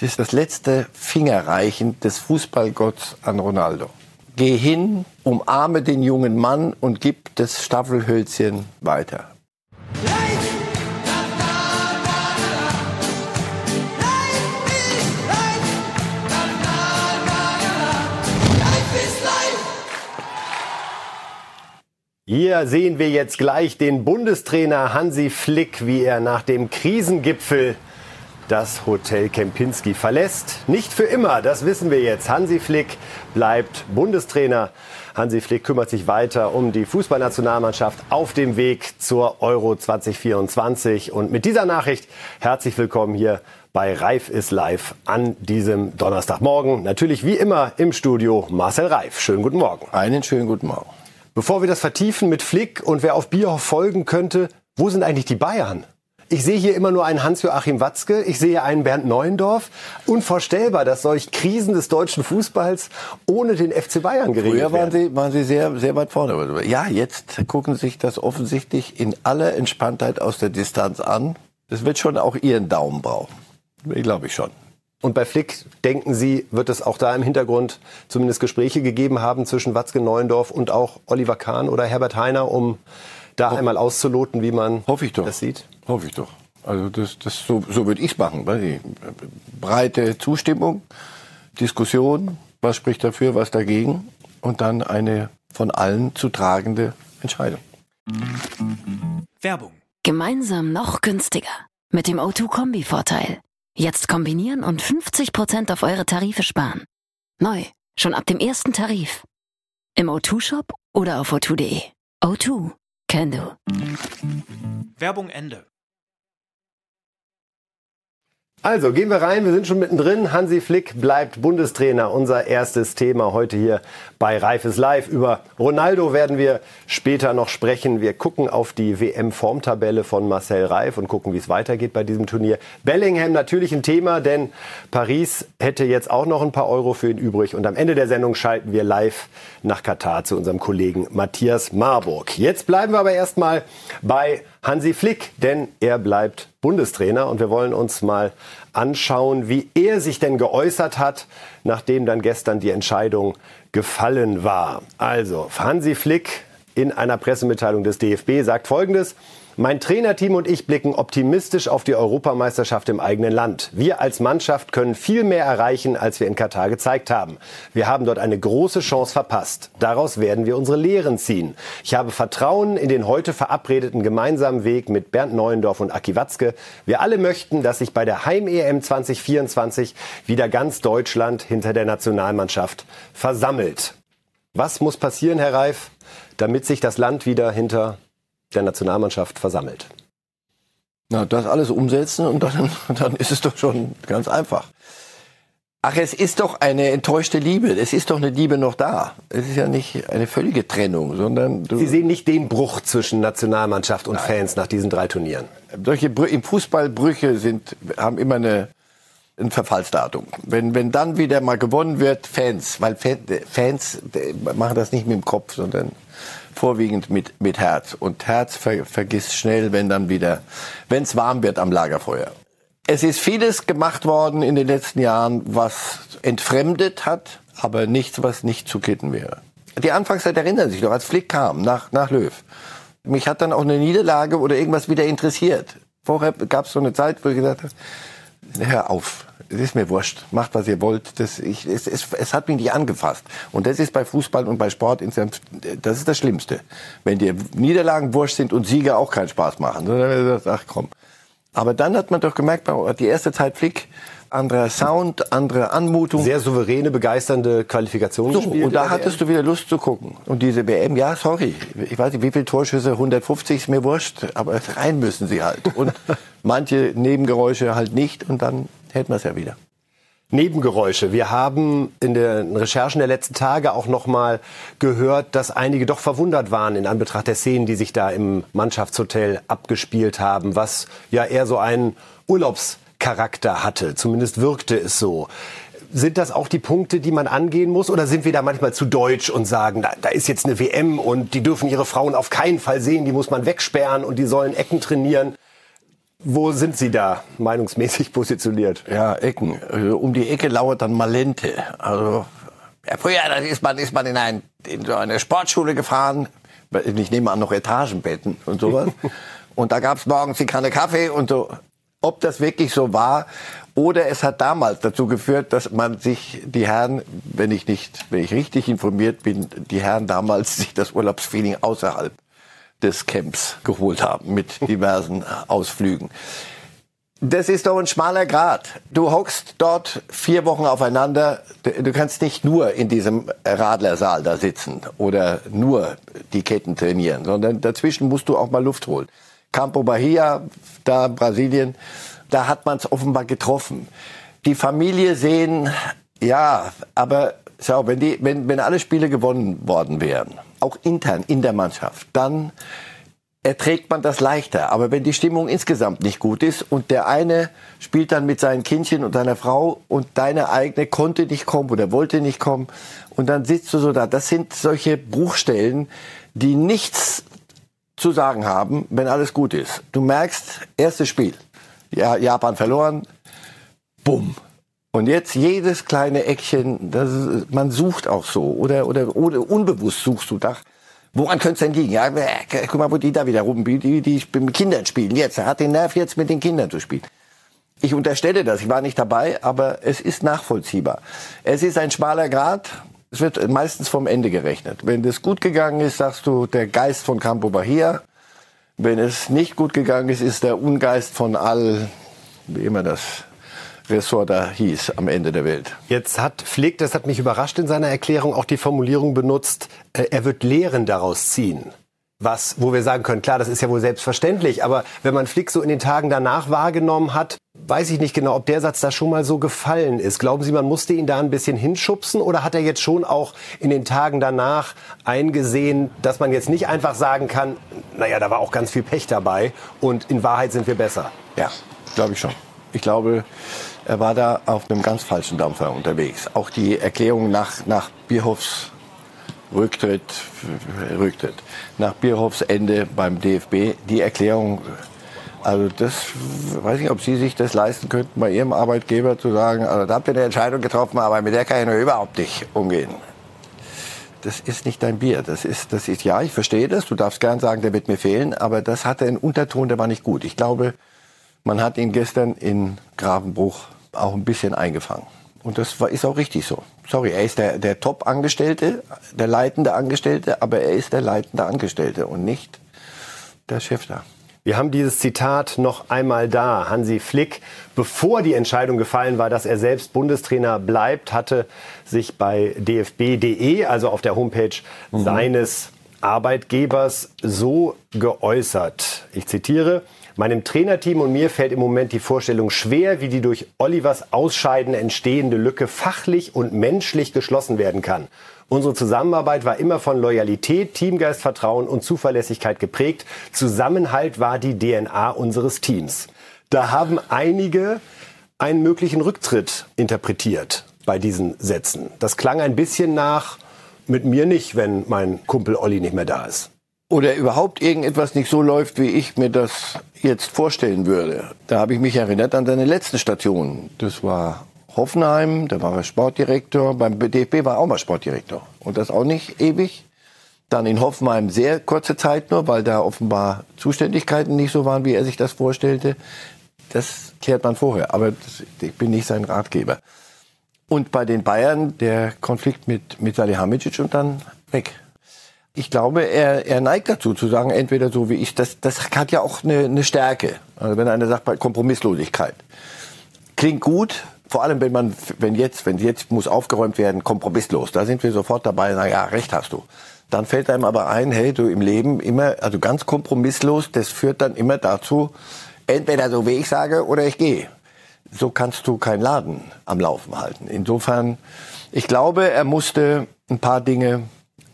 Es ist das letzte Fingerreichen des Fußballgotts an Ronaldo. Geh hin, umarme den jungen Mann und gib das Staffelhölzchen weiter. Hier sehen wir jetzt gleich den Bundestrainer Hansi Flick, wie er nach dem Krisengipfel das Hotel Kempinski verlässt. Nicht für immer, das wissen wir jetzt. Hansi Flick bleibt Bundestrainer. Hansi Flick kümmert sich weiter um die Fußballnationalmannschaft auf dem Weg zur Euro 2024. Und mit dieser Nachricht herzlich willkommen hier bei Reif ist live an diesem Donnerstagmorgen. Natürlich wie immer im Studio Marcel Reif. Schönen guten Morgen. Einen schönen guten Morgen. Bevor wir das vertiefen mit Flick und wer auf Bierhoff folgen könnte, wo sind eigentlich die Bayern? Ich sehe hier immer nur einen Hans-Joachim Watzke, ich sehe einen Bernd Neuendorf. Unvorstellbar, dass solch Krisen des deutschen Fußballs ohne den FC Bayern geregelt Früher waren werden. sie, waren sie sehr, sehr weit vorne. Ja, jetzt gucken sie sich das offensichtlich in aller Entspanntheit aus der Distanz an. Das wird schon auch ihren Daumen brauchen. Glaube ich schon. Und bei Flick, denken Sie, wird es auch da im Hintergrund zumindest Gespräche gegeben haben zwischen Watzke Neuendorf und auch Oliver Kahn oder Herbert Heiner, um da einmal auszuloten, wie man Hoffe ich doch. das sieht? Hoffe ich doch. Also das, das so, so würde ich es machen. Breite Zustimmung, Diskussion, was spricht dafür, was dagegen und dann eine von allen zu tragende Entscheidung. Werbung. Gemeinsam noch günstiger. Mit dem O2-Kombi-Vorteil. Jetzt kombinieren und 50% auf eure Tarife sparen. Neu, schon ab dem ersten Tarif. Im O2-Shop oder auf o2.de. O2, can do. Werbung Ende. Also gehen wir rein, wir sind schon mittendrin. Hansi Flick bleibt Bundestrainer. Unser erstes Thema heute hier bei Reifes Live. Über Ronaldo werden wir später noch sprechen. Wir gucken auf die WM-Formtabelle von Marcel Reif und gucken, wie es weitergeht bei diesem Turnier. Bellingham natürlich ein Thema, denn Paris hätte jetzt auch noch ein paar Euro für ihn übrig. Und am Ende der Sendung schalten wir live nach Katar zu unserem Kollegen Matthias Marburg. Jetzt bleiben wir aber erstmal bei Hansi Flick, denn er bleibt Bundestrainer und wir wollen uns mal anschauen, wie er sich denn geäußert hat, nachdem dann gestern die Entscheidung gefallen war. Also, Hansi Flick in einer Pressemitteilung des DFB sagt Folgendes. Mein Trainerteam und ich blicken optimistisch auf die Europameisterschaft im eigenen Land. Wir als Mannschaft können viel mehr erreichen, als wir in Katar gezeigt haben. Wir haben dort eine große Chance verpasst. Daraus werden wir unsere Lehren ziehen. Ich habe Vertrauen in den heute verabredeten gemeinsamen Weg mit Bernd Neuendorf und Aki Watzke. Wir alle möchten, dass sich bei der Heim-EM 2024 wieder ganz Deutschland hinter der Nationalmannschaft versammelt. Was muss passieren, Herr Reif, damit sich das Land wieder hinter der Nationalmannschaft versammelt? Na, das alles umsetzen und dann, dann ist es doch schon ganz einfach. Ach, es ist doch eine enttäuschte Liebe. Es ist doch eine Liebe noch da. Es ist ja nicht eine völlige Trennung, sondern Sie sehen nicht den Bruch zwischen Nationalmannschaft und Fans nach diesen drei Turnieren. solche Brü im Fußball Brüche sind, haben immer eine, ein Verfallsdatum. Wenn, wenn dann wieder mal gewonnen wird, Fans, weil Fan, Fans machen das nicht mit dem Kopf, sondern vorwiegend mit, mit Herz. Und Herz ver, vergisst schnell, wenn dann wieder, wenn es warm wird am Lagerfeuer. Es ist vieles gemacht worden in den letzten Jahren, was entfremdet hat, aber nichts, was nicht zu kitten wäre. Die Anfangszeit erinnern sich doch, als Flick kam nach, nach Löw. Mich hat dann auch eine Niederlage oder irgendwas wieder interessiert. Vorher gab es so eine Zeit, wo ich gesagt habe, hör auf, es ist mir wurscht, macht was ihr wollt. Das, ich, es, es, es hat mich nicht angefasst. Und das ist bei Fußball und bei Sport insgesamt, das ist das Schlimmste. Wenn dir Niederlagen wurscht sind und Siege auch keinen Spaß machen. Ach komm. Aber dann hat man doch gemerkt, die erste Zeit Flick, anderer Sound, andere Anmutung. Sehr souveräne, begeisternde Qualifikation So, gespielt. und da hattest du wieder Lust zu gucken. Und diese WM, ja, sorry, ich weiß nicht, wie viele Torschüsse, 150 ist mir wurscht, aber rein müssen sie halt. Und manche Nebengeräusche halt nicht und dann hätten wir es ja wieder. Nebengeräusche. Wir haben in den Recherchen der letzten Tage auch noch mal gehört, dass einige doch verwundert waren in Anbetracht der Szenen, die sich da im Mannschaftshotel abgespielt haben, was ja eher so einen Urlaubscharakter hatte. Zumindest wirkte es so. Sind das auch die Punkte, die man angehen muss? Oder sind wir da manchmal zu deutsch und sagen, da, da ist jetzt eine WM und die dürfen ihre Frauen auf keinen Fall sehen, die muss man wegsperren und die sollen Ecken trainieren? Wo sind Sie da meinungsmäßig positioniert? Ja, Ecken. Also um die Ecke lauert dann Malente. Also ja, früher ist man, ist man in, ein, in so eine Sportschule gefahren. Ich nehme an, noch Etagenbetten und sowas. und da gab es morgens die Kanne Kaffee und so. Ob das wirklich so war oder es hat damals dazu geführt, dass man sich die Herren, wenn ich nicht, wenn ich richtig informiert bin, die Herren damals sich das Urlaubsfeeling außerhalb des Camps geholt haben mit diversen Ausflügen. Das ist doch ein schmaler Grad. Du hockst dort vier Wochen aufeinander. Du kannst nicht nur in diesem Radlersaal da sitzen oder nur die Ketten trainieren, sondern dazwischen musst du auch mal Luft holen. Campo Bahia, da Brasilien, da hat man es offenbar getroffen. Die Familie sehen, ja, aber schau, wenn, die, wenn, wenn alle Spiele gewonnen worden wären, auch intern in der Mannschaft, dann erträgt man das leichter. Aber wenn die Stimmung insgesamt nicht gut ist und der eine spielt dann mit seinen Kindchen und seiner Frau und deine eigene konnte nicht kommen oder wollte nicht kommen und dann sitzt du so da. Das sind solche Bruchstellen, die nichts zu sagen haben, wenn alles gut ist. Du merkst, erstes Spiel, ja, Japan verloren, bumm. Und jetzt jedes kleine Eckchen, das ist, man sucht auch so oder, oder, oder unbewusst suchst du da. Woran könnte es denn liegen? Ja, äh, guck mal, wo die da wieder rum, die, die, die mit Kindern spielen. Jetzt, er hat den Nerv jetzt mit den Kindern zu spielen. Ich unterstelle das, ich war nicht dabei, aber es ist nachvollziehbar. Es ist ein schmaler Grad. Es wird meistens vom Ende gerechnet. Wenn das gut gegangen ist, sagst du, der Geist von Campo Bahia. Wenn es nicht gut gegangen ist, ist der Ungeist von all, wie immer das Ressort da hieß am Ende der Welt. Jetzt hat Flick, das hat mich überrascht in seiner Erklärung, auch die Formulierung benutzt, äh, er wird Lehren daraus ziehen. Was, wo wir sagen können, klar, das ist ja wohl selbstverständlich, aber wenn man Flick so in den Tagen danach wahrgenommen hat, weiß ich nicht genau, ob der Satz da schon mal so gefallen ist. Glauben Sie, man musste ihn da ein bisschen hinschubsen oder hat er jetzt schon auch in den Tagen danach eingesehen, dass man jetzt nicht einfach sagen kann, naja, da war auch ganz viel Pech dabei und in Wahrheit sind wir besser? Ja, glaube ich schon. Ich glaube, er war da auf einem ganz falschen Dampfer unterwegs. Auch die Erklärung nach, nach Bierhoffs Rücktritt, Rücktritt, nach Bierhoffs Ende beim DFB, die Erklärung, also das, weiß ich, ob Sie sich das leisten könnten, bei Ihrem Arbeitgeber zu sagen, also da habt ihr eine Entscheidung getroffen, aber mit der kann ich nur überhaupt nicht umgehen. Das ist nicht dein Bier. Das ist, das ist, ja, ich verstehe das. Du darfst gern sagen, der wird mir fehlen, aber das hatte einen Unterton, der war nicht gut. Ich glaube, man hat ihn gestern in Gravenbruch auch ein bisschen eingefangen. Und das war, ist auch richtig so. Sorry, er ist der, der Top-Angestellte, der leitende Angestellte, aber er ist der leitende Angestellte und nicht der Chef da. Wir haben dieses Zitat noch einmal da. Hansi Flick, bevor die Entscheidung gefallen war, dass er selbst Bundestrainer bleibt, hatte sich bei dfb.de, also auf der Homepage mhm. seines Arbeitgebers, so geäußert. Ich zitiere. Meinem Trainerteam und mir fällt im Moment die Vorstellung schwer, wie die durch Olivers Ausscheiden entstehende Lücke fachlich und menschlich geschlossen werden kann. Unsere Zusammenarbeit war immer von Loyalität, Teamgeist, Vertrauen und Zuverlässigkeit geprägt. Zusammenhalt war die DNA unseres Teams. Da haben einige einen möglichen Rücktritt interpretiert bei diesen Sätzen. Das klang ein bisschen nach mit mir nicht, wenn mein Kumpel Olli nicht mehr da ist oder überhaupt irgendetwas nicht so läuft, wie ich mir das jetzt vorstellen würde. Da habe ich mich erinnert an seine letzte Station. Das war Hoffenheim, da war er Sportdirektor. Beim DFB war er auch mal Sportdirektor. Und das auch nicht ewig. Dann in Hoffenheim sehr kurze Zeit nur, weil da offenbar Zuständigkeiten nicht so waren, wie er sich das vorstellte. Das klärt man vorher. Aber das, ich bin nicht sein Ratgeber. Und bei den Bayern der Konflikt mit, mit Salihamidzic und dann weg ich glaube, er, er neigt dazu zu sagen, entweder so wie ich, das, das hat ja auch eine, eine Stärke. Also wenn einer sagt, Kompromisslosigkeit. Klingt gut, vor allem wenn man, wenn jetzt, wenn jetzt muss aufgeräumt werden, kompromisslos. Da sind wir sofort dabei, na ja, recht hast du. Dann fällt einem aber ein, hey, du im Leben immer, also ganz kompromisslos, das führt dann immer dazu, entweder so wie ich sage oder ich gehe. So kannst du keinen Laden am Laufen halten. Insofern, ich glaube, er musste ein paar Dinge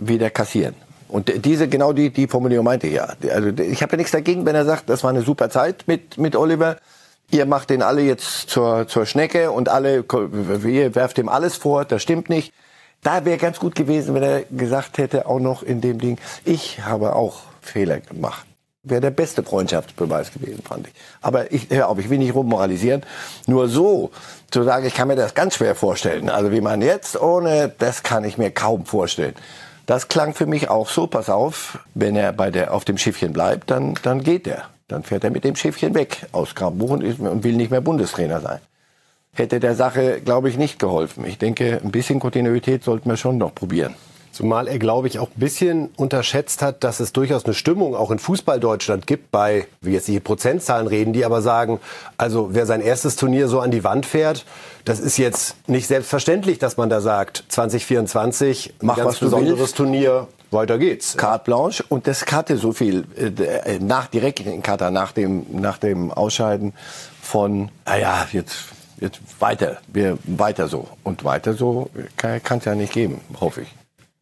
wieder kassieren. Und diese, genau die, die Formulierung meinte ich ja. Also ich habe ja nichts dagegen, wenn er sagt, das war eine super Zeit mit, mit Oliver. Ihr macht den alle jetzt zur, zur Schnecke und alle, ihr werft ihm alles vor, das stimmt nicht. Da wäre ganz gut gewesen, wenn er gesagt hätte, auch noch in dem Ding, ich habe auch Fehler gemacht. wäre der beste Freundschaftsbeweis gewesen, fand ich. Aber ich, hör auf, ich will nicht rummoralisieren. Nur so zu sagen, ich kann mir das ganz schwer vorstellen. Also wie man jetzt ohne, das kann ich mir kaum vorstellen. Das klang für mich auch so, pass auf, wenn er bei der, auf dem Schiffchen bleibt, dann, dann geht er. Dann fährt er mit dem Schiffchen weg aus Grabbuch und, will nicht mehr Bundestrainer sein. Hätte der Sache, glaube ich, nicht geholfen. Ich denke, ein bisschen Kontinuität sollten wir schon noch probieren. Zumal er, glaube ich, auch ein bisschen unterschätzt hat, dass es durchaus eine Stimmung auch in Fußball-Deutschland gibt, bei, wie jetzt die Prozentzahlen reden, die aber sagen, also wer sein erstes Turnier so an die Wand fährt, das ist jetzt nicht selbstverständlich, dass man da sagt, 2024, Mach, was besonderes. Turnier, weiter geht's. Carte Blanche und das hatte so viel äh, nach direkt in Katar nach dem nach dem Ausscheiden von naja jetzt jetzt weiter wir weiter so und weiter so kann es ja nicht geben hoffe ich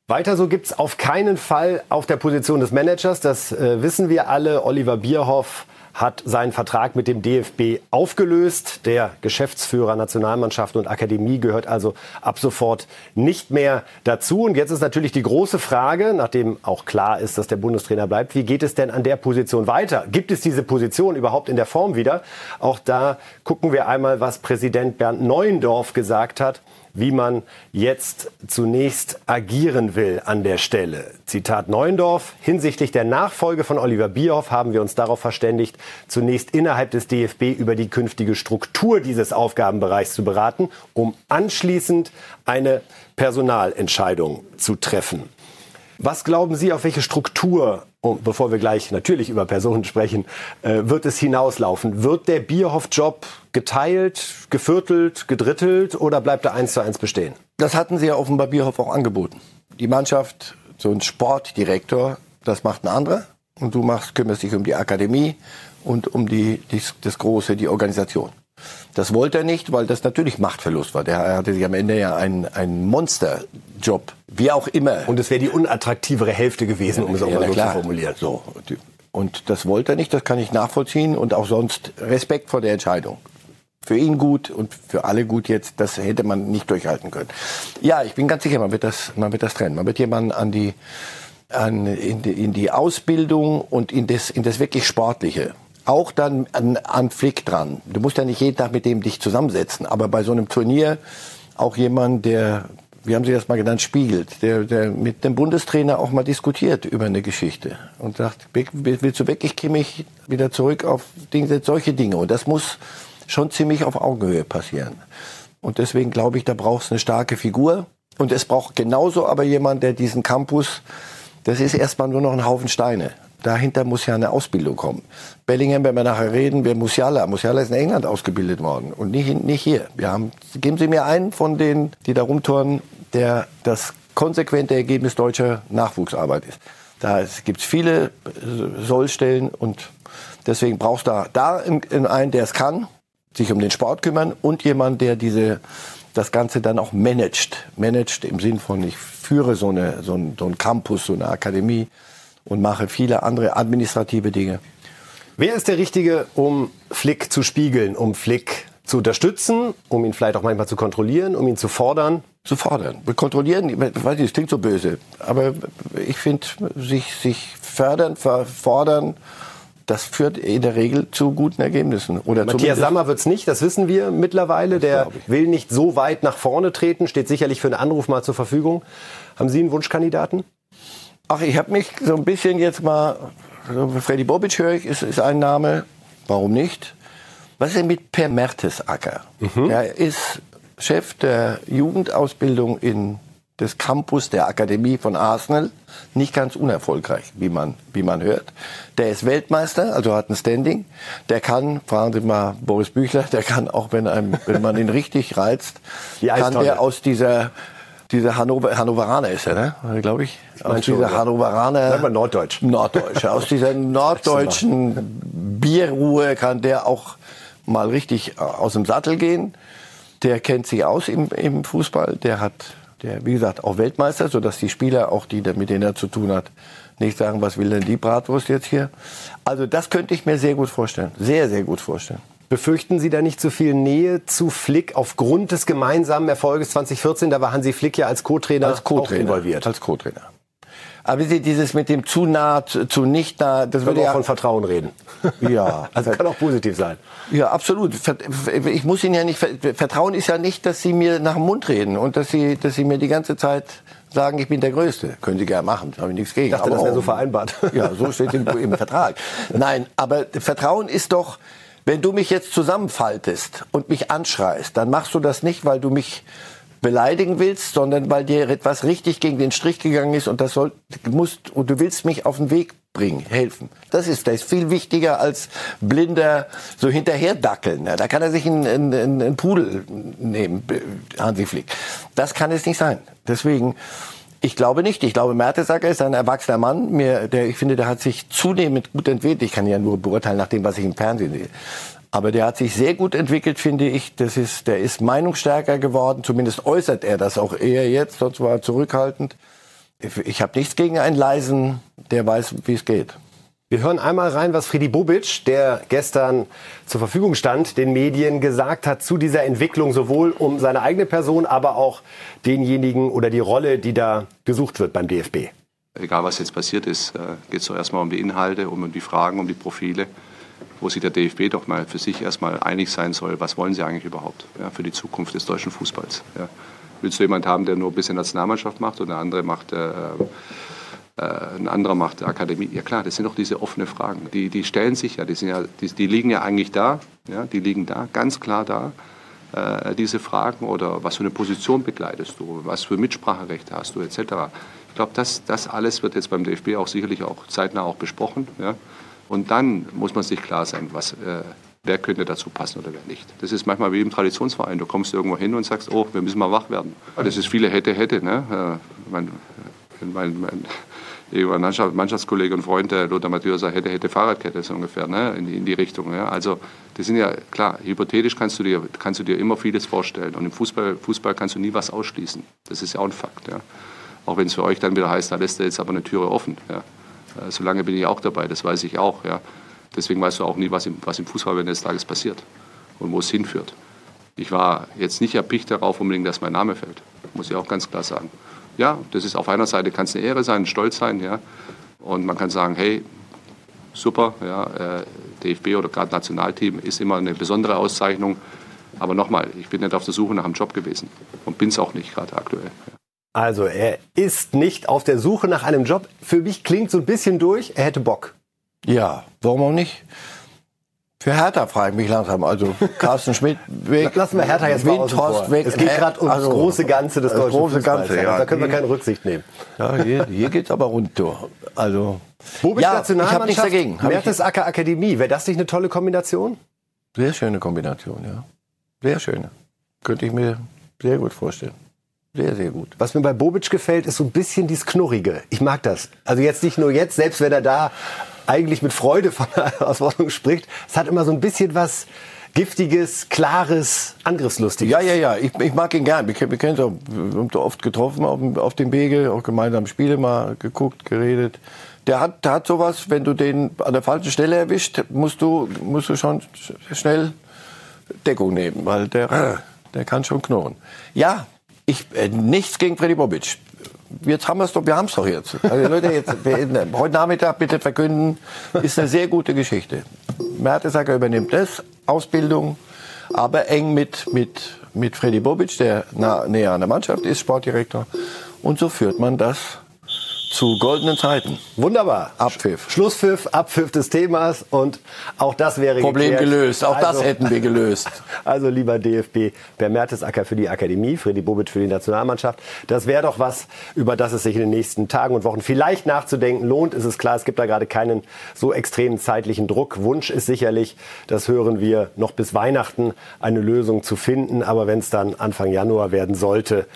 Weiter so gibt's auf keinen Fall auf der Position des Managers. Das äh, wissen wir alle. Oliver Bierhoff hat seinen Vertrag mit dem DFB aufgelöst. Der Geschäftsführer Nationalmannschaft und Akademie gehört also ab sofort nicht mehr dazu. Und jetzt ist natürlich die große Frage, nachdem auch klar ist, dass der Bundestrainer bleibt, wie geht es denn an der Position weiter? Gibt es diese Position überhaupt in der Form wieder? Auch da gucken wir einmal, was Präsident Bernd Neuendorf gesagt hat wie man jetzt zunächst agieren will an der Stelle. Zitat Neuendorf, hinsichtlich der Nachfolge von Oliver Bierhoff haben wir uns darauf verständigt, zunächst innerhalb des DFB über die künftige Struktur dieses Aufgabenbereichs zu beraten, um anschließend eine Personalentscheidung zu treffen. Was glauben Sie, auf welche Struktur, und bevor wir gleich natürlich über Personen sprechen, äh, wird es hinauslaufen? Wird der Bierhoff-Job geteilt, geviertelt, gedrittelt oder bleibt er eins zu eins bestehen? das hatten sie ja offenbar Bierhoff auch angeboten die Mannschaft so ein Sportdirektor das macht ein anderer und du machst kümmerst dich um die Akademie und um die, die das große die Organisation das wollte er nicht, weil das natürlich Machtverlust war. Der hatte sich am Ende ja einen, einen Monsterjob, wie auch immer. Und es wäre die unattraktivere Hälfte gewesen, um es auch Ja, mal so klar. zu formulieren. So. Und das wollte er nicht, das kann ich nachvollziehen und auch sonst Respekt vor der Entscheidung. Für ihn gut und für alle gut jetzt, das hätte man nicht durchhalten können. Ja, ich bin ganz sicher, man wird das, man wird das trennen. Man wird jemanden an die, an, in, die, in die Ausbildung und in das, in das wirklich Sportliche. Auch dann an, an Flick dran. Du musst ja nicht jeden Tag mit dem dich zusammensetzen, aber bei so einem Turnier auch jemand, der, wie haben Sie das mal genannt, spiegelt, der, der mit dem Bundestrainer auch mal diskutiert über eine Geschichte und sagt, willst du wirklich, kriege ich wieder zurück auf Dinge, solche Dinge. Und das muss schon ziemlich auf Augenhöhe passieren. Und deswegen glaube ich, da braucht es eine starke Figur. Und es braucht genauso aber jemand, der diesen Campus, das ist erstmal nur noch ein Haufen Steine. Dahinter muss ja eine Ausbildung kommen. Bellingham, wenn wir nachher reden, wer Musiala. Musiala ist in England ausgebildet worden und nicht, nicht hier. Wir haben, geben Sie mir einen von denen, die da rumtouren, der das konsequente Ergebnis deutscher Nachwuchsarbeit ist. Da gibt es viele Sollstellen und deswegen brauchst du da, da in, in einen, der es kann, sich um den Sport kümmern und jemand, der diese das Ganze dann auch managt. Managt im Sinn von, ich führe so, eine, so, ein, so einen Campus, so eine Akademie und mache viele andere administrative Dinge. Wer ist der Richtige, um Flick zu spiegeln, um Flick zu unterstützen, um ihn vielleicht auch manchmal zu kontrollieren, um ihn zu fordern? Zu fordern. Kontrollieren, ich weiß nicht, das klingt so böse, aber ich finde, sich, sich fördern, fordern, das führt in der Regel zu guten Ergebnissen. Oder Matthias Sammer wird's nicht, das wissen wir mittlerweile. Der will nicht so weit nach vorne treten, steht sicherlich für einen Anruf mal zur Verfügung. Haben Sie einen Wunschkandidaten? Ach, ich habe mich so ein bisschen jetzt mal, so Freddy Bobic höre ich, ist, ist ein Name. Warum nicht? Was ist denn mit Per Mertesacker? Er ist Chef der Jugendausbildung in des Campus der Akademie von Arsenal. Nicht ganz unerfolgreich, wie man, wie man hört. Der ist Weltmeister, also hat ein Standing. Der kann, fragen Sie mal Boris Büchler, der kann auch, wenn, einem, wenn man ihn richtig reizt, Die kann Eistonne. der aus dieser, dieser Hannover, Hannoveraner ist er, ne? glaube ich. Aus schon, dieser ja. Hannoveraner. Sag mal Norddeutsch. Norddeutsch. Aus dieser norddeutschen Bierruhe kann der auch mal richtig aus dem Sattel gehen. Der kennt sich aus im, im Fußball. Der hat, der, wie gesagt, auch Weltmeister, sodass die Spieler, auch die, mit denen er zu tun hat, nicht sagen, was will denn die Bratwurst jetzt hier. Also das könnte ich mir sehr gut vorstellen. Sehr, sehr gut vorstellen. Befürchten Sie da nicht zu viel Nähe zu Flick aufgrund des gemeinsamen Erfolges 2014? Da war Hansi Flick ja als Co-Trainer als Co-Trainer involviert. Als Co-Trainer. Aber Sie, dieses mit dem zu nah, zu, nicht nah, das würde wir auch ja von Vertrauen reden. Ja, Also kann auch positiv sein. Ja, absolut. Ich muss Ihnen ja nicht, ver- Vertrauen ist ja nicht, dass Sie mir nach dem Mund reden und dass Sie, dass Sie mir die ganze Zeit sagen, ich bin der Größte. Können Sie gerne machen, habe ich nichts gegen. Ich dachte, Aber das wäre auch- so vereinbart. Ja, so steht im, im Vertrag. Nein, aber Vertrauen ist doch, wenn du mich jetzt zusammenfaltest und mich anschreist, dann machst du das nicht, weil du mich beleidigen willst, sondern weil dir etwas richtig gegen den Strich gegangen ist und das soll, du musst und du willst mich auf den Weg bringen, helfen. Das ist, das ist viel wichtiger als blinder so hinterherdackeln. Ja, da kann er sich einen, einen, einen Pudel nehmen, Hansi Flick. Das kann es nicht sein. Deswegen, ich glaube nicht. Ich glaube, Mertesacker ist ein erwachsener Mann. Mir, der, ich finde, der hat sich zunehmend gut entwickelt. Ich kann ja nur beurteilen nach dem, was ich im Fernsehen sehe. Aber der hat sich sehr gut entwickelt, finde ich. Das ist, der ist meinungsstärker geworden. Zumindest äußert er das auch eher jetzt. Sonst war er zurückhaltend. Ich, ich habe nichts gegen einen leisen, der weiß, wie es geht. Wir hören einmal rein, was Friedi Bobic, der gestern zur Verfügung stand, den Medien gesagt hat zu dieser Entwicklung, sowohl um seine eigene Person, aber auch denjenigen oder die Rolle, die da gesucht wird beim DFB. Egal was jetzt passiert ist, geht es doch erstmal um die Inhalte, um die Fragen, um die Profile, wo sich der DFB doch mal für sich erstmal einig sein soll, was wollen sie eigentlich überhaupt ja, für die Zukunft des deutschen Fußballs. Ja. Willst du jemanden haben, der nur ein bisschen Nationalmannschaft macht und der andere macht, äh, äh, ein anderer macht Akademie? Ja klar, das sind doch diese offenen Fragen. Die, die stellen sich ja, die, sind ja die, die liegen ja eigentlich da, ja, die liegen da, ganz klar da äh, diese Fragen oder was für eine Position begleitest du, was für Mitspracherechte hast du etc. Ich glaube, das, das alles wird jetzt beim DFB auch sicherlich auch zeitnah auch besprochen. Ja? Und dann muss man sich klar sein, was, äh, wer könnte dazu passen oder wer nicht. Das ist manchmal wie im Traditionsverein. Du kommst irgendwo hin und sagst, oh, wir müssen mal wach werden. Das ist viele hätte, hätte. Ne? Äh, mein, mein, mein, mein Mannschaft, Mannschaftskollege und Freund, der Lothar Matthäus, hätte, hätte Fahrradkette so ungefähr, ne? in, die, in die Richtung. Ja? Also das sind ja, klar, hypothetisch kannst du, dir, kannst du dir immer vieles vorstellen. Und im Fußball, Fußball kannst du nie was ausschließen. Das ist ja auch ein Fakt. Ja? Auch wenn es für euch dann wieder heißt, da lässt er jetzt aber eine Türe offen. Ja? Äh, Solange bin ich auch dabei, das weiß ich auch. Ja? Deswegen weißt du auch nie, was im, was im Fußball wenn des Tages passiert und wo es hinführt. Ich war jetzt nicht erpicht darauf, unbedingt, dass mein Name fällt. Muss ich auch ganz klar sagen. Ja, das ist auf einer Seite kann es eine Ehre sein, ein Stolz sein, ja. Und man kann sagen, hey, super, ja, äh, DFB oder gerade Nationalteam ist immer eine besondere Auszeichnung. Aber nochmal, ich bin nicht auf der Suche nach einem Job gewesen und bin es auch nicht gerade aktuell. Ja. Also, er ist nicht auf der Suche nach einem Job. Für mich klingt so ein bisschen durch, er hätte Bock. Ja, warum auch nicht? Für Hertha frage ich mich langsam. Also Carsten Schmidt weg. Lassen wir Hertha jetzt mal außen Windhorst vor. weg. Es geht gerade um Also, das große Ganze des deutschen große Fußballs. Ganze, ja. Da können wir keine Rücksicht nehmen. Ja, hier, hier geht's aber rund. du. Also Bobic ja, ich habe Nationalmannschaft, nichts dagegen. Hab ich, Mertesacker Akademie. Wäre das nicht eine tolle Kombination? sehr schöne Kombination, ja. Sehr schöne. Könnte ich mir sehr gut vorstellen. Sehr, sehr gut. Was mir bei Bobic gefällt, ist so ein bisschen dieses Knurrige. Ich mag das. Also jetzt nicht nur jetzt, selbst wenn er da eigentlich mit Freude von der Herausforderung spricht. Es hat immer so ein bisschen was Giftiges, Klares, Angriffslustiges. Ja, ja, ja. Ich, ich mag ihn gern. Wir, kennen- wir kennen auch, wir oft getroffen auf dem, auf dem Wege, auch gemeinsam Spiele mal geguckt, geredet. Der hat, der hat sowas, wenn du den an der falschen Stelle erwischt, musst du, musst du schon sch- schnell Deckung nehmen, weil der, der kann schon knurren. Ja, ich, äh, nichts gegen Freddy Bobic. Jetzt haben wir es doch, wir haben es doch jetzt. Also Leute, jetzt, heute Nachmittag bitte verkünden, ist eine sehr gute Geschichte. Mertesacker übernimmt das, Ausbildung, aber eng mit, mit, mit Freddy Bobic, der nah, näher an der Mannschaft ist, Sportdirektor. Und so führt man das zu goldenen Zeiten. Wunderbar. Abpfiff. Schlusspfiff, Abpfiff des Themas und auch das wäre Problem geklärt. gelöst. Auch das Also- hätten wir gelöst. Also lieber DFB, Per Mertesacker für die Akademie, Freddy Bobic für die Nationalmannschaft. Das wäre doch was, über das es sich in den nächsten Tagen und Wochen vielleicht nachzudenken lohnt. Ist es klar, es gibt da gerade keinen so extremen zeitlichen Druck. Wunsch ist sicherlich, das hören wir, noch bis Weihnachten eine Lösung zu finden. Aber wenn es dann Anfang Januar werden sollte,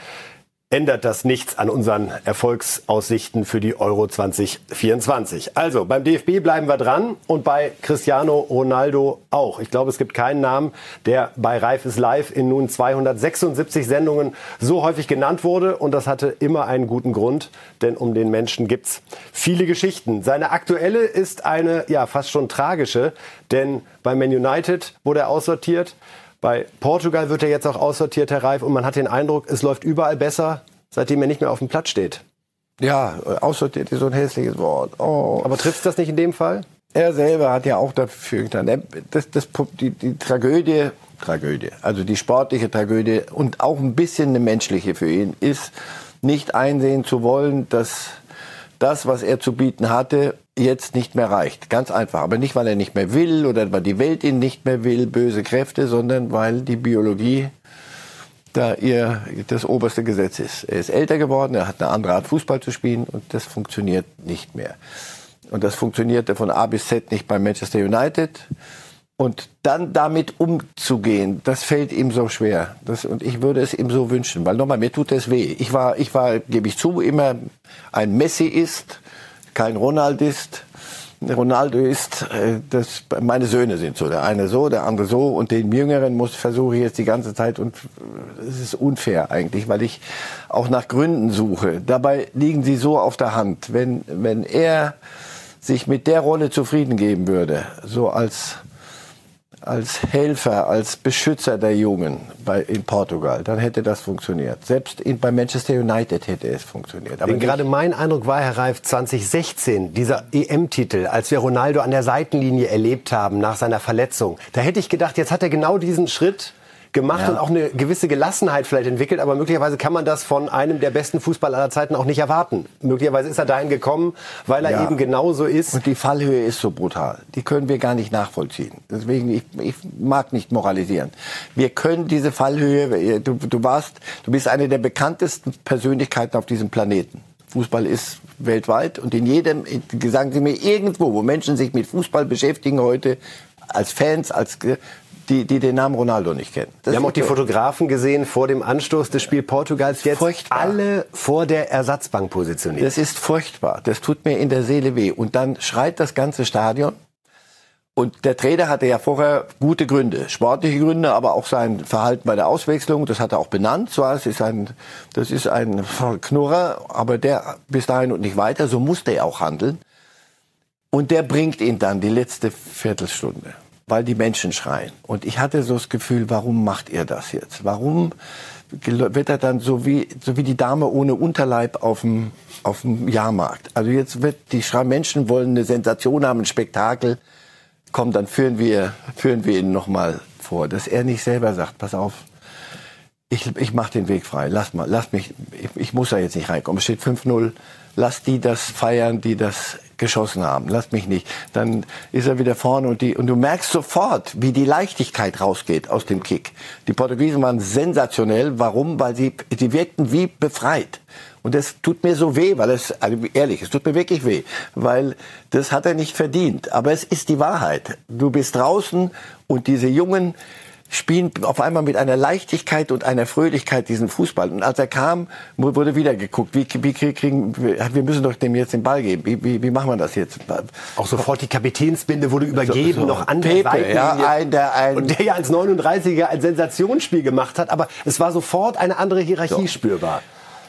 ändert das nichts an unseren Erfolgsaussichten für die Euro 2024. Also beim DFB bleiben wir dran und bei Cristiano Ronaldo auch. Ich glaube, es gibt keinen Namen, der bei Reif ist Live in nun 276 Sendungen so häufig genannt wurde und das hatte immer einen guten Grund, denn um den Menschen gibt's viele Geschichten. Seine aktuelle ist eine ja fast schon tragische, denn bei Man United wurde er aussortiert. Bei Portugal wird er jetzt auch aussortiert, Herr Reif, und man hat den Eindruck, es läuft überall besser, seitdem er nicht mehr auf dem Platz steht. Ja, aussortiert ist so ein hässliches Wort. Oh. Aber trifft das nicht in dem Fall? Er selber hat ja auch dafür getan. Das, das, die, die Tragödie, Tragödie, also die sportliche Tragödie und auch ein bisschen eine menschliche für ihn ist, nicht einsehen zu wollen, dass das, was er zu bieten hatte, jetzt nicht mehr reicht. Ganz einfach. Aber nicht, weil er nicht mehr will oder weil die Welt ihn nicht mehr will, böse Kräfte, sondern weil die Biologie da ihr das oberste Gesetz ist. Er ist älter geworden, er hat eine andere Art Fußball zu spielen und das funktioniert nicht mehr. Und das funktionierte von A bis Z nicht bei Manchester United. Und dann damit umzugehen, das fällt ihm so schwer. Das, und ich würde es ihm so wünschen, weil nochmal, mir tut es weh. Ich war, ich war, gebe ich zu, immer ein Messi ist, kein Ronaldist. Ronaldo ist, äh, das, meine Söhne sind so, der eine so, der andere so und den Jüngeren muss versuche ich jetzt die ganze Zeit und es ist unfair eigentlich, weil ich auch nach Gründen suche. Dabei liegen sie so auf der Hand. Wenn, wenn er sich mit der Rolle zufrieden geben würde, so als als Helfer, als Beschützer der Jungen bei, in Portugal, dann hätte das funktioniert. Selbst in, bei Manchester United hätte es funktioniert. Aber gerade mein Eindruck war, Herr Reif, 2016, dieser EM-Titel, als wir Ronaldo an der Seitenlinie erlebt haben nach seiner Verletzung, da hätte ich gedacht, jetzt hat er genau diesen Schritt gemacht ja. und auch eine gewisse Gelassenheit vielleicht entwickelt, aber möglicherweise kann man das von einem der besten Fußballer aller Zeiten auch nicht erwarten. Möglicherweise ist er dahin gekommen, weil er ja. eben genauso ist. Und die Fallhöhe ist so brutal. Die können wir gar nicht nachvollziehen. Deswegen, ich, ich mag nicht moralisieren. Wir können diese Fallhöhe, du, du warst, du bist eine der bekanntesten Persönlichkeiten auf diesem Planeten. Fußball ist weltweit und in jedem, sagen Sie mir irgendwo, wo Menschen sich mit Fußball beschäftigen heute, als Fans, als die, die den Namen Ronaldo nicht kennen. Das Wir haben auch die Fotografen gesehen vor dem Anstoß des Spiels Portugals. Jetzt furchtbar. alle vor der Ersatzbank positioniert. Das ist furchtbar. Das tut mir in der Seele weh. Und dann schreit das ganze Stadion. Und der Trainer hatte ja vorher gute Gründe, sportliche Gründe, aber auch sein Verhalten bei der Auswechslung, das hat er auch benannt. So, das ist ein, das ist ein Knurrer, aber der bis dahin und nicht weiter. So musste er auch handeln. Und der bringt ihn dann die letzte Viertelstunde weil die Menschen schreien. Und ich hatte so das Gefühl, warum macht ihr das jetzt? Warum wird er dann so wie, so wie die Dame ohne Unterleib auf dem, auf dem Jahrmarkt? Also jetzt wird die schreien, Menschen wollen eine Sensation haben, ein Spektakel. Komm, dann führen wir, führen wir ihn nochmal vor. Dass er nicht selber sagt, pass auf, ich, ich mach den Weg frei, lass mal, lass mich, ich, ich muss da jetzt nicht reinkommen. Es steht 5-0, lass die das feiern, die das geschossen haben. Lass mich nicht. Dann ist er wieder vorne und die, und du merkst sofort, wie die Leichtigkeit rausgeht aus dem Kick. Die Portugiesen waren sensationell. Warum? Weil sie, sie wirkten wie befreit. Und das tut mir so weh, weil es, also ehrlich, es tut mir wirklich weh, weil das hat er nicht verdient. Aber es ist die Wahrheit. Du bist draußen und diese jungen spielen auf einmal mit einer Leichtigkeit und einer Fröhlichkeit diesen Fußball. Und als er kam, wurde wieder geguckt, wie, wie kriegen, wir müssen doch dem jetzt den Ball geben. Wie, wie, wie machen wir das jetzt? Auch sofort die Kapitänsbinde wurde übergeben, so, so. noch an der Pepe, ja, ein, der, ein, Und der ja als 39er ein Sensationsspiel gemacht hat, aber es war sofort eine andere Hierarchie so. spürbar.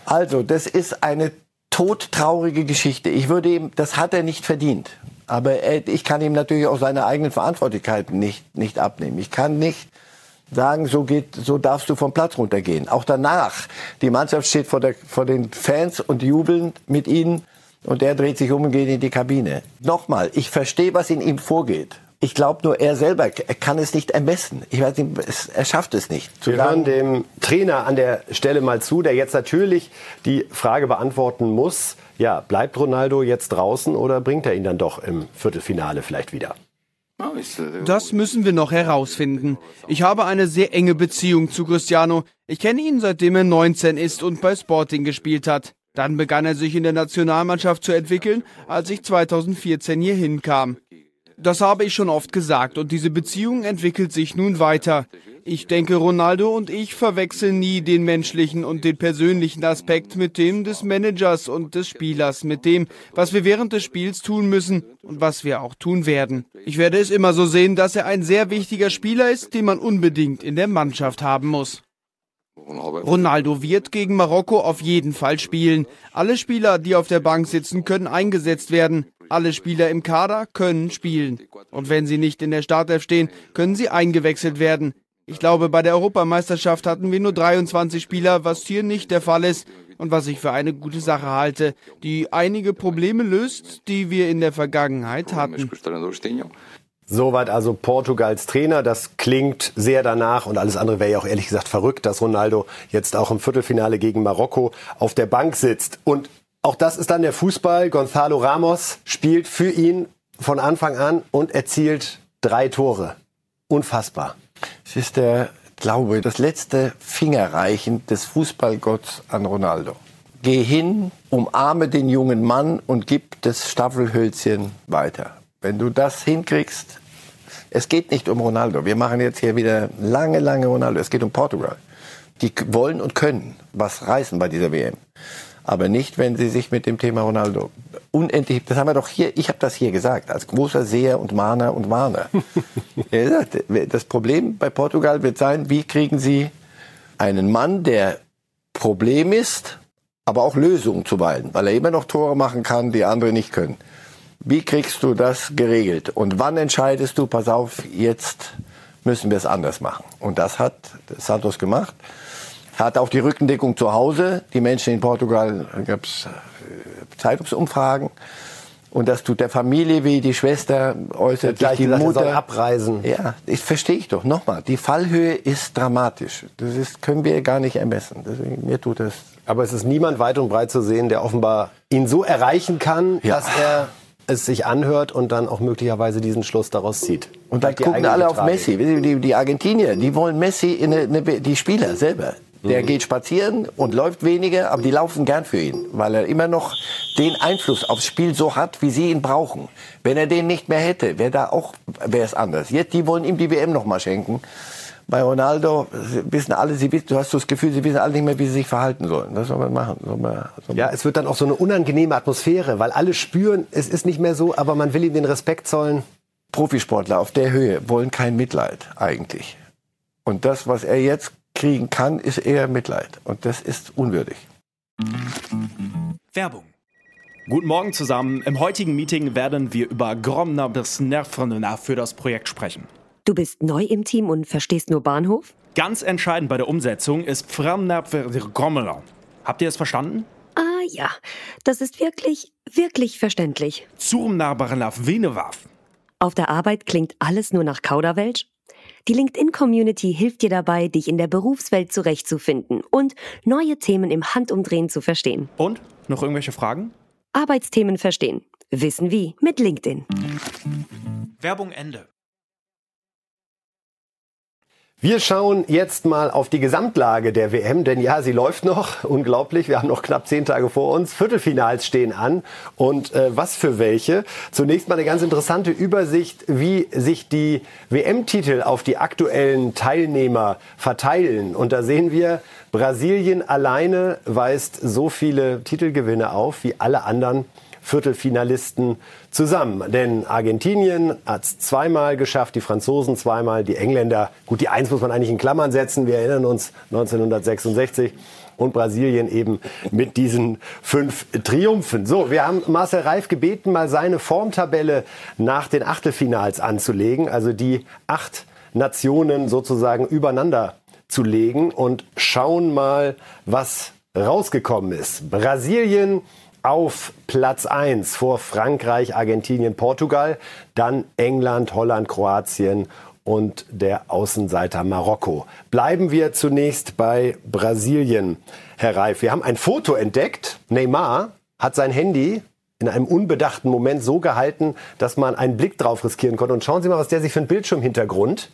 Also, das ist eine todtraurige Geschichte. Ich würde ihm, das hat er nicht verdient. Aber er, ich kann ihm natürlich auch seine eigenen Verantwortlichkeiten nicht, nicht abnehmen. Ich kann nicht sagen, so geht, so darfst du vom Platz runtergehen. Auch danach. Die Mannschaft steht vor, der, vor den Fans und jubeln mit ihnen. Und er dreht sich um und geht in die Kabine. Nochmal, ich verstehe, was in ihm vorgeht. Ich glaube nur, er selber er kann es nicht ermessen. Ich weiß nicht, es, er schafft es nicht. Wir hören dem Trainer an der Stelle mal zu, der jetzt natürlich die Frage beantworten muss. Ja, bleibt Ronaldo jetzt draußen oder bringt er ihn dann doch im Viertelfinale vielleicht wieder? Das müssen wir noch herausfinden. Ich habe eine sehr enge Beziehung zu Cristiano. Ich kenne ihn seitdem er 19 ist und bei Sporting gespielt hat. Dann begann er sich in der Nationalmannschaft zu entwickeln, als ich 2014 hier hinkam. Das habe ich schon oft gesagt und diese Beziehung entwickelt sich nun weiter. Ich denke, Ronaldo und ich verwechseln nie den menschlichen und den persönlichen Aspekt mit dem des Managers und des Spielers, mit dem, was wir während des Spiels tun müssen und was wir auch tun werden. Ich werde es immer so sehen, dass er ein sehr wichtiger Spieler ist, den man unbedingt in der Mannschaft haben muss. Ronaldo wird gegen Marokko auf jeden Fall spielen. Alle Spieler, die auf der Bank sitzen, können eingesetzt werden. Alle Spieler im Kader können spielen. Und wenn sie nicht in der Startelf stehen, können sie eingewechselt werden. Ich glaube, bei der Europameisterschaft hatten wir nur 23 Spieler, was hier nicht der Fall ist. und was ich für eine gute Sache halte, die einige Probleme löst, die wir in der Vergangenheit hatten. Soweit also Portugals Trainer. Das klingt sehr danach und alles andere wäre ja auch ehrlich gesagt verrückt, dass Ronaldo jetzt auch im Viertelfinale gegen Marokko auf der Bank sitzt. Und auch das ist dann der Fußball. Gonzalo Ramos spielt für ihn von Anfang an und erzielt drei Tore. Unfassbar. Es ist der Glaube, das letzte Fingerreichen des Fußballgotts an Ronaldo. Geh hin, umarme den jungen Mann und gib das Staffelhölzchen weiter. Wenn du das hinkriegst, es geht nicht um Ronaldo. Wir machen jetzt hier wieder lange, lange Ronaldo. Es geht um Portugal. Die wollen und können was reißen bei dieser WM. Aber nicht, wenn sie sich mit dem Thema Ronaldo unendlich, das haben wir doch hier, ich habe das hier gesagt, als großer Seher und Mahner und Warner. das Problem bei Portugal wird sein, wie kriegen sie einen Mann, der Problem ist, aber auch Lösungen zuweilen, weil er immer noch Tore machen kann, die andere nicht können. Wie kriegst du das geregelt? Und wann entscheidest du, pass auf, jetzt müssen wir es anders machen? Und das hat Santos gemacht. Hat auch die Rückendeckung zu Hause. Die Menschen in Portugal, gab es äh, Zeitungsumfragen. Und das tut der Familie weh, die Schwester äußert sich, die gesagt, Mutter. abreisen. Ja, das verstehe ich doch. Nochmal, die Fallhöhe ist dramatisch. Das ist, können wir gar nicht ermessen. Deswegen, mir tut das. Aber es ist niemand weit und breit zu sehen, der offenbar ihn so erreichen kann, ja. dass er es sich anhört und dann auch möglicherweise diesen Schluss daraus zieht. Und dann gucken alle auf Messi. Die, die, Argentinier, die wollen Messi, in eine, eine, die Spieler selber. Der geht spazieren und läuft weniger, aber die laufen gern für ihn, weil er immer noch den Einfluss aufs Spiel so hat, wie sie ihn brauchen. Wenn er den nicht mehr hätte, wäre da auch wäre es anders. Jetzt die wollen ihm die WM noch mal schenken. Bei Ronaldo wissen alle, sie wissen, du hast das Gefühl, sie wissen alle nicht mehr, wie sie sich verhalten sollen. Das soll man machen. Soll man, soll man ja, es wird dann auch so eine unangenehme Atmosphäre, weil alle spüren, es ist nicht mehr so, aber man will ihm den Respekt zollen. Profisportler auf der Höhe wollen kein Mitleid eigentlich. Und das, was er jetzt kriegen kann, ist eher Mitleid. Und das ist unwürdig. Werbung. Guten Morgen zusammen. Im heutigen Meeting werden wir über Gromner bis Nervena für das Projekt sprechen. Du bist neu im Team und verstehst nur Bahnhof? Ganz entscheidend bei der Umsetzung ist Gromner. Habt ihr es verstanden? Ah ja, das ist wirklich, wirklich verständlich. Auf der Arbeit klingt alles nur nach Kauderwelsch? Die LinkedIn-Community hilft dir dabei, dich in der Berufswelt zurechtzufinden und neue Themen im Handumdrehen zu verstehen. Und? Noch irgendwelche Fragen? Arbeitsthemen verstehen. Wissen wie mit LinkedIn. Werbung Ende. Wir schauen jetzt mal auf die Gesamtlage der WM, denn ja, sie läuft noch. Unglaublich, wir haben noch knapp zehn Tage vor uns. Viertelfinals stehen an und äh, was für welche. Zunächst mal eine ganz interessante Übersicht, wie sich die WM-Titel auf die aktuellen Teilnehmer verteilen. Und da sehen wir, Brasilien alleine weist so viele Titelgewinne auf wie alle anderen Viertelfinalisten zusammen. Denn Argentinien hat es zweimal geschafft, die Franzosen zweimal, die Engländer, gut, die Eins muss man eigentlich in Klammern setzen, wir erinnern uns 1966 und Brasilien eben mit diesen fünf Triumphen. So, wir haben Marcel Reif gebeten, mal seine Formtabelle nach den Achtelfinals anzulegen, also die acht Nationen sozusagen übereinander zu legen und schauen mal, was rausgekommen ist. Brasilien auf Platz 1 vor Frankreich, Argentinien, Portugal, dann England, Holland, Kroatien und der Außenseiter Marokko. Bleiben wir zunächst bei Brasilien, Herr Reif. Wir haben ein Foto entdeckt. Neymar hat sein Handy in einem unbedachten Moment so gehalten, dass man einen Blick drauf riskieren konnte. Und schauen Sie mal, was der sich für einen Bildschirmhintergrund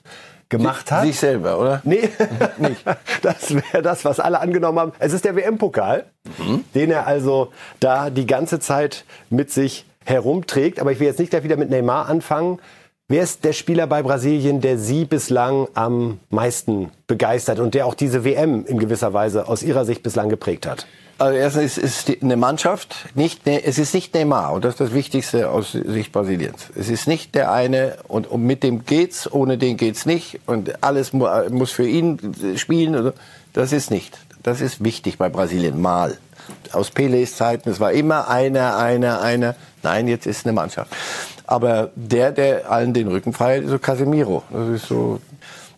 gemacht hat. Sich selber, oder? Nee, nicht. Das wäre das, was alle angenommen haben. Es ist der WM-Pokal, mhm. den er also da die ganze Zeit mit sich herumträgt. Aber ich will jetzt nicht gleich wieder mit Neymar anfangen. Wer ist der Spieler bei Brasilien, der Sie bislang am meisten begeistert und der auch diese WM in gewisser Weise aus Ihrer Sicht bislang geprägt hat? Also erstens ist es eine Mannschaft, nicht, ne, es ist nicht Neymar und das ist das Wichtigste aus Sicht Brasiliens. Es ist nicht der eine und, und mit dem geht's, ohne den geht's nicht und alles mu muss für ihn spielen. Das ist nicht. Das ist wichtig bei Brasilien mal. Aus Pelés Zeiten, es war immer einer, einer, einer. Nein, jetzt ist eine Mannschaft. Aber der, der allen den Rücken frei ist so Casemiro. Das ist so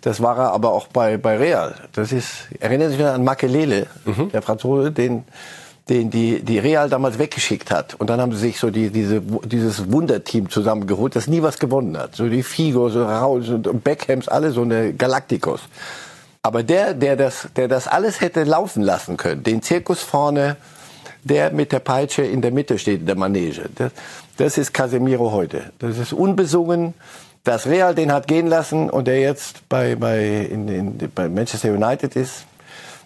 Das war er aber auch bei, bei Real. Das ist, erinnern Sie sich an Makelele, mhm. der Franzose, den, den die, die Real damals weggeschickt hat. Und dann haben sie sich so die, diese, dieses Wunderteam zusammengeholt, das nie was gewonnen hat. So die Figo, so Raus und Beckhams, alle so eine Galacticos. Aber der, der das, der das alles hätte laufen lassen können, den Zirkus vorne, der mit der Peitsche in der Mitte steht, in der Manege, das, das ist Casemiro heute. Das ist unbesungen. Das Real den hat gehen lassen und der jetzt bei, bei, in, in, bei Manchester United ist,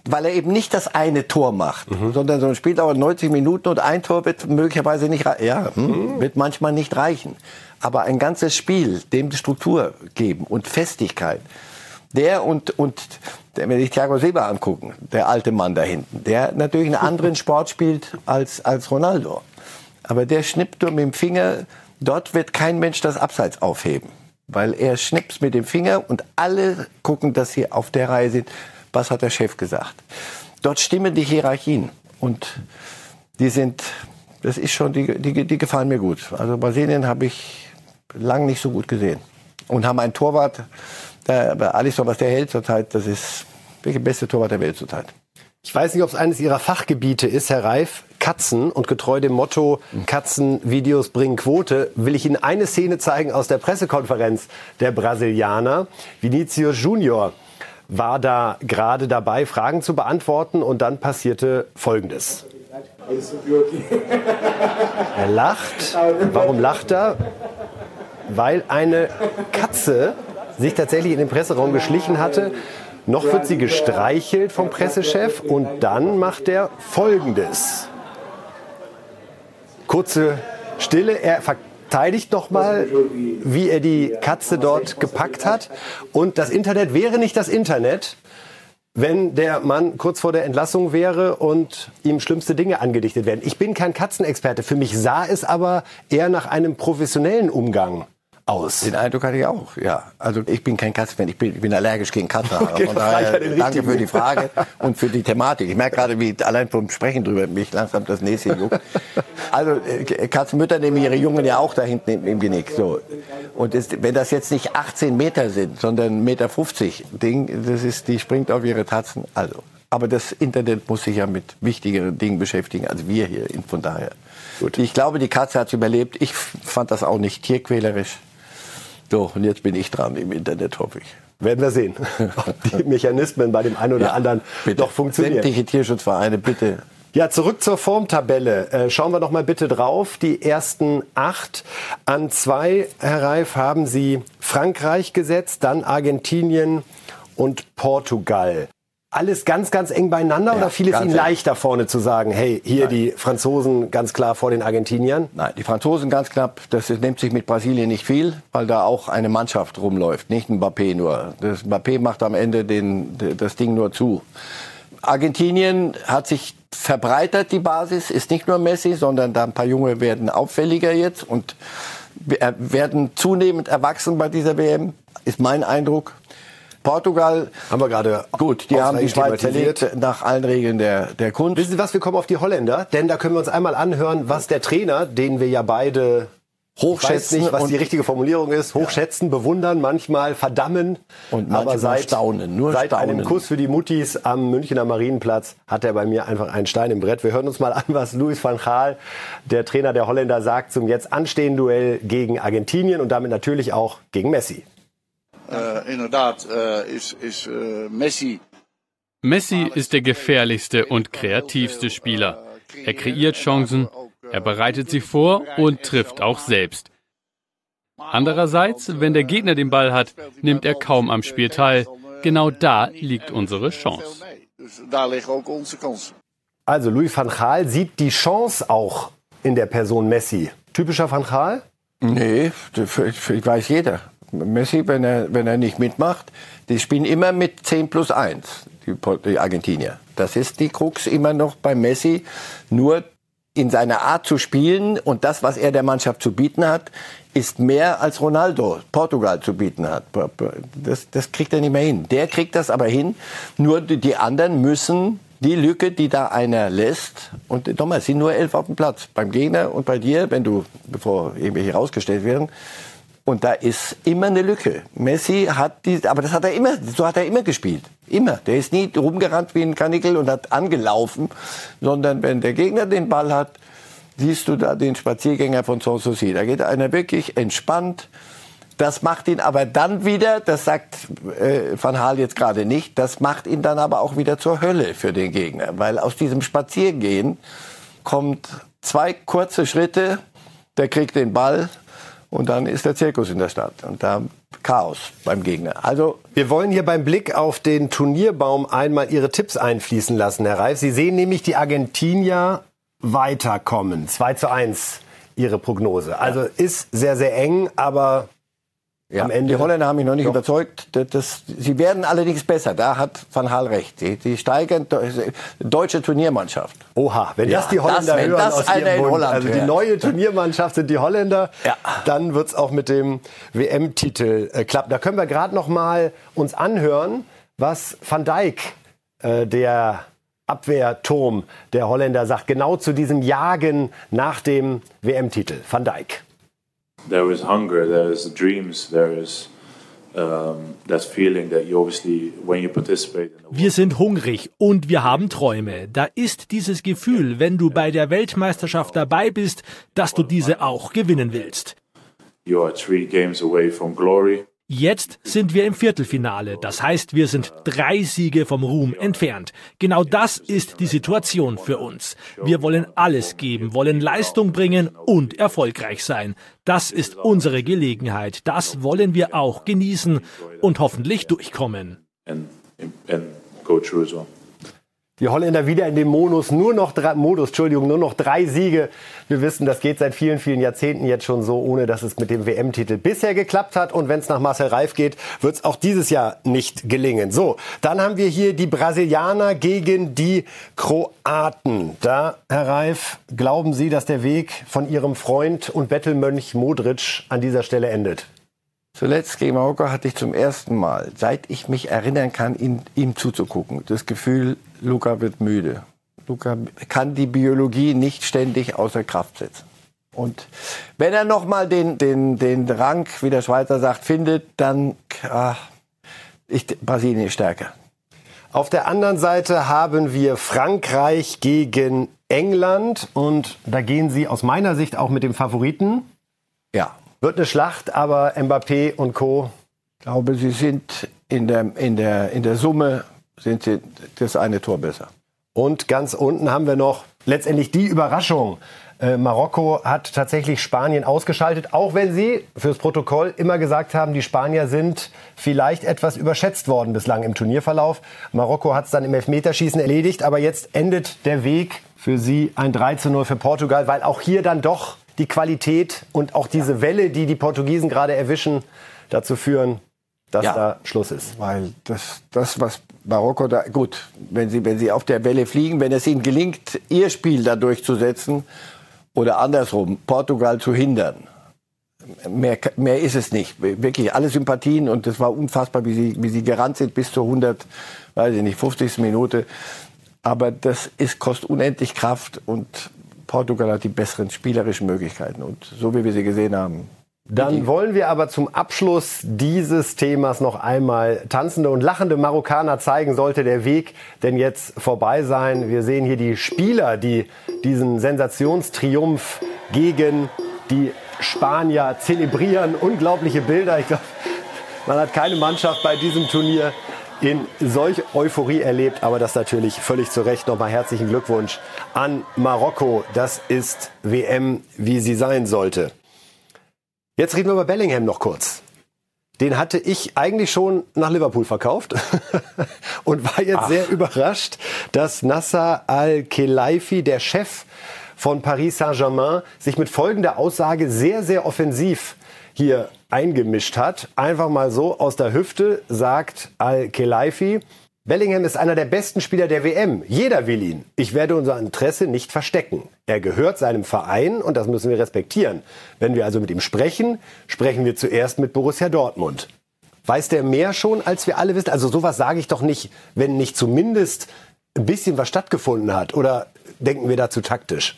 weil er eben nicht das eine Tor macht, mhm. sondern so ein Spiel dauert 90 Minuten und ein Tor wird möglicherweise nicht, ja, hm, mhm. wird manchmal nicht reichen. Aber ein ganzes Spiel, dem Struktur geben und Festigkeit. Der und, und wenn ich Thiago Silva angucken, der alte Mann da hinten, der natürlich einen anderen Sport spielt als, als Ronaldo. Aber der schnippt nur mit dem Finger, dort wird kein Mensch das Abseits aufheben. Weil er schnippt mit dem Finger und alle gucken, dass sie auf der Reihe sind was hat der Chef gesagt. Dort stimmen die Hierarchien und die sind, das ist schon, die, die, die gefallen mir gut. Also Brasilien habe ich lang nicht so gut gesehen. Und haben einen Torwart, der, Alisson, was der hält zurzeit, das ist wirklich der beste Torwart der Welt zurzeit. Ich weiß nicht, ob es eines Ihrer Fachgebiete ist, Herr Reif. Katzen und getreu dem Motto Katzenvideos bringen Quote, will ich Ihnen eine Szene zeigen aus der Pressekonferenz der Brasilianer. Vinicius Junior war da gerade dabei, Fragen zu beantworten und dann passierte Folgendes. Er lacht. Warum lacht er? Weil eine Katze sich tatsächlich in den Presseraum geschlichen hatte. Noch wird sie gestreichelt vom Pressechef und dann macht er Folgendes. Kurze Stille. Er verteidigt noch mal, wie er die Katze dort gepackt hat. Und das Internet wäre nicht das Internet, wenn der Mann kurz vor der Entlassung wäre und ihm schlimmste Dinge angedichtet werden. Ich bin kein Katzenexperte. Für mich sah es aber eher nach einem professionellen Umgang aus. Den Eindruck hatte ich auch, ja. Also ich bin kein Katzenfan, ich bin, ich bin allergisch gegen Katzenhaare. Okay, Von daher danke für die Frage und für die Thematik. Ich merke gerade, wie allein vom Sprechen drüber mich langsam das nächste juckt. Also äh, Katzenmütter nehmen ihre Jungen ja auch da hinten im, im Genick. So. Und ist, wenn das jetzt nicht 18 Meter sind, sondern Meter 50 Ding, das ist, die springt auf ihre Tatzen. Also. Aber das Internet muss sich ja mit wichtigeren Dingen beschäftigen als wir hier. Von daher. Gut. Ich glaube, die Katze hat überlebt. Ich fand das auch nicht tierquälerisch. So, und jetzt bin ich dran im Internet, hoffe ich. Werden wir sehen, ob die Mechanismen bei dem einen oder ja, anderen bitte. doch funktionieren. Sämtliche Tierschutzvereine, bitte. Ja, zurück zur Formtabelle. Äh, schauen wir noch mal bitte drauf. Die ersten acht an zwei, Herr Reif, haben Sie Frankreich gesetzt, dann Argentinien und Portugal alles ganz, ganz eng beieinander ja, oder fiel es Ihnen leichter vorne zu sagen, hey, hier Nein. die Franzosen ganz klar vor den Argentiniern? Nein, die Franzosen ganz knapp. Das nimmt sich mit Brasilien nicht viel, weil da auch eine Mannschaft rumläuft, nicht ein Mbappé nur. Das Mbappé macht am Ende den, das Ding nur zu. Argentinien hat sich verbreitert, die Basis, ist nicht nur Messi, sondern da ein paar Junge werden auffälliger jetzt und werden zunehmend erwachsen bei dieser WM, ist mein Eindruck. Portugal haben wir gerade gut, die haben die Schweiz zerlegt nach allen Regeln der der Kunst. Wissen Sie was? Wir kommen auf die Holländer, denn da können wir uns einmal anhören, was der Trainer, den wir ja beide hochschätzen, nicht, was die richtige Formulierung ist, hochschätzen, bewundern, manchmal verdammen und aber seit staunen, nur seit staunen. einem Kuss für die Muttis am Münchner Marienplatz hat er bei mir einfach einen Stein im Brett. Wir hören uns mal an, was Louis van Gaal, der Trainer der Holländer, sagt zum jetzt anstehenden Duell gegen Argentinien und damit natürlich auch gegen Messi. Äh, inderdaad äh, ist, ist äh, Messi. Messi ist der gefährlichste und kreativste Spieler. Er kreiert Chancen, er bereitet sie vor und trifft auch selbst. Andererseits, wenn der Gegner den Ball hat, nimmt er kaum am Spiel teil. Genau da liegt unsere Chance. Also Louis van Gaal sieht die Chance auch in der Person Messi. Typischer van Gaal? Nee, ich weiß jeder. Messi, wenn er, wenn er nicht mitmacht, die spielen immer mit 10 plus 1, die, die Argentinier. Das ist die Krux immer noch bei Messi. Nur in seiner Art zu spielen und das, was er der Mannschaft zu bieten hat, ist mehr als Ronaldo Portugal zu bieten hat. Das, das kriegt er nicht mehr hin. Der kriegt das aber hin. Nur die anderen müssen die Lücke, die da einer lässt, und nochmal, es sind nur elf auf dem Platz. Beim Gegner und bei dir, wenn du, bevor irgendwelche rausgestellt werden, Und da ist immer eine Lücke. Messi hat die, aber das hat er immer, so hat er immer gespielt. Immer. Der ist nie rumgerannt wie ein Kanickel und hat angelaufen, sondern wenn der Gegner den Ball hat, siehst du da den Spaziergänger von Sanssouci. Da geht einer wirklich entspannt. Das macht ihn aber dann wieder, das sagt äh, Van Haal jetzt gerade nicht, das macht ihn dann aber auch wieder zur Hölle für den Gegner. Weil aus diesem Spaziergehen kommt zwei kurze Schritte, der kriegt den Ball und dann ist der Zirkus in der Stadt und da Chaos beim Gegner. Also wir wollen hier beim Blick auf den Turnierbaum einmal Ihre Tipps einfließen lassen, Herr Reif. Sie sehen nämlich die Argentinier weiterkommen. 2 zu 1 Ihre Prognose. Also ist sehr, sehr eng, aber ja, Am Ende die Holländer haben mich noch nicht doch. überzeugt. Das, das, sie werden allerdings besser. Da hat Van Hal recht. Die, die steigern deutsche Turniermannschaft. Oha, wenn ja, das die Holländer das, hören aus ihrem Mund, also die neue Turniermannschaft sind die Holländer, ja. dann wird's auch mit dem WM-Titel äh, klappen. Da können wir gerade noch mal uns anhören, was Van Dijk, äh, der Abwehrturm der Holländer, sagt. Genau zu diesem Jagen nach dem WM-Titel. Van Dijk. There is hunger, there is dreams, there is that feeling that you obviously when you participate. Wir sind hungrig und wir haben Träume. Da ist dieses Gefühl, wenn du bei der Weltmeisterschaft dabei bist, dass du diese auch gewinnen willst. You are three games away from glory. Jetzt sind wir im Viertelfinale. Das heißt, wir sind drei Siege vom Ruhm entfernt. Genau das ist die Situation für uns. Wir wollen alles geben, wollen Leistung bringen und erfolgreich sein. Das ist unsere Gelegenheit. Das wollen wir auch genießen und hoffentlich durchkommen. And, and go. Die Holländer wieder in dem Modus, nur noch drei, Modus, Entschuldigung, nur noch drei Siege. Wir wissen, das geht seit vielen, vielen Jahrzehnten jetzt schon so, ohne dass es mit dem WM-Titel bisher geklappt hat. Und wenn es nach Marcel Reif geht, wird es auch dieses Jahr nicht gelingen. So, dann haben wir hier die Brasilianer gegen die Kroaten. Da, Herr Reif, glauben Sie, dass der Weg von Ihrem Freund und Bettelmönch Modric an dieser Stelle endet? Zuletzt gegen Marokko hatte ich zum ersten Mal, seit ich mich erinnern kann, ihm, ihm zuzugucken, das Gefühl, Luca wird müde. Luca kann die Biologie nicht ständig außer Kraft setzen. Und wenn er noch mal den, den, den Rang, wie der Schweizer sagt, findet, dann ach, ich, Brasilien ist stärker. Auf der anderen Seite haben wir Frankreich gegen England und da gehen Sie aus meiner Sicht auch mit dem Favoriten. Ja. Wird eine Schlacht, aber Mbappé und Co. Ich glaube, sie sind in der, in der, in der Summe sind sie das eine Tor besser. Und ganz unten haben wir noch letztendlich die Überraschung. Äh, Marokko hat tatsächlich Spanien ausgeschaltet, auch wenn sie fürs Protokoll immer gesagt haben, die Spanier sind vielleicht etwas überschätzt worden bislang im Turnierverlauf. Marokko hat es dann im Elfmeterschießen erledigt, aber jetzt endet der Weg für sie ein 3 zu 0 für Portugal, weil auch hier dann doch die Qualität und auch diese Welle, die die Portugiesen gerade erwischen, dazu führen, dass ja, da Schluss ist. Weil das, das, was Marokko da, gut, wenn sie, wenn sie auf der Welle fliegen, wenn es ihnen gelingt, ihr Spiel da durchzusetzen oder andersrum, Portugal zu hindern, mehr, mehr ist es nicht. Wirklich alle Sympathien und das war unfassbar, wie sie, wie sie gerannt sind bis zur 100, weiß ich nicht, 50. Minute. Aber das ist, kostet unendlich Kraft und Portugal hat die besseren spielerischen Möglichkeiten. Und so wie wir sie gesehen haben, dann wollen wir aber zum Abschluss dieses Themas noch einmal tanzende und lachende Marokkaner zeigen, sollte der Weg denn jetzt vorbei sein. Wir sehen hier die Spieler, die diesen Sensationstriumph gegen die Spanier zelebrieren. Unglaubliche Bilder. Ich glaube, man hat keine Mannschaft bei diesem Turnier in solch Euphorie erlebt. Aber das natürlich völlig zu Recht. Nochmal herzlichen Glückwunsch an Marokko. Das ist WM, wie sie sein sollte. Jetzt reden wir über Bellingham noch kurz. Den hatte ich eigentlich schon nach Liverpool verkauft und war jetzt Ach. sehr überrascht, dass Nasser Al-Khelaifi, der Chef von Paris Saint-Germain, sich mit folgender Aussage sehr, sehr offensiv hier eingemischt hat. Einfach mal so aus der Hüfte sagt Al-Khelaifi, Bellingham ist einer der besten Spieler der WM. Jeder will ihn. Ich werde unser Interesse nicht verstecken. Er gehört seinem Verein und das müssen wir respektieren. Wenn wir also mit ihm sprechen, sprechen wir zuerst mit Borussia Dortmund. Weiß der mehr schon, als wir alle wissen? Also sowas sage ich doch nicht, wenn nicht zumindest ein bisschen was stattgefunden hat. Oder denken wir dazu taktisch?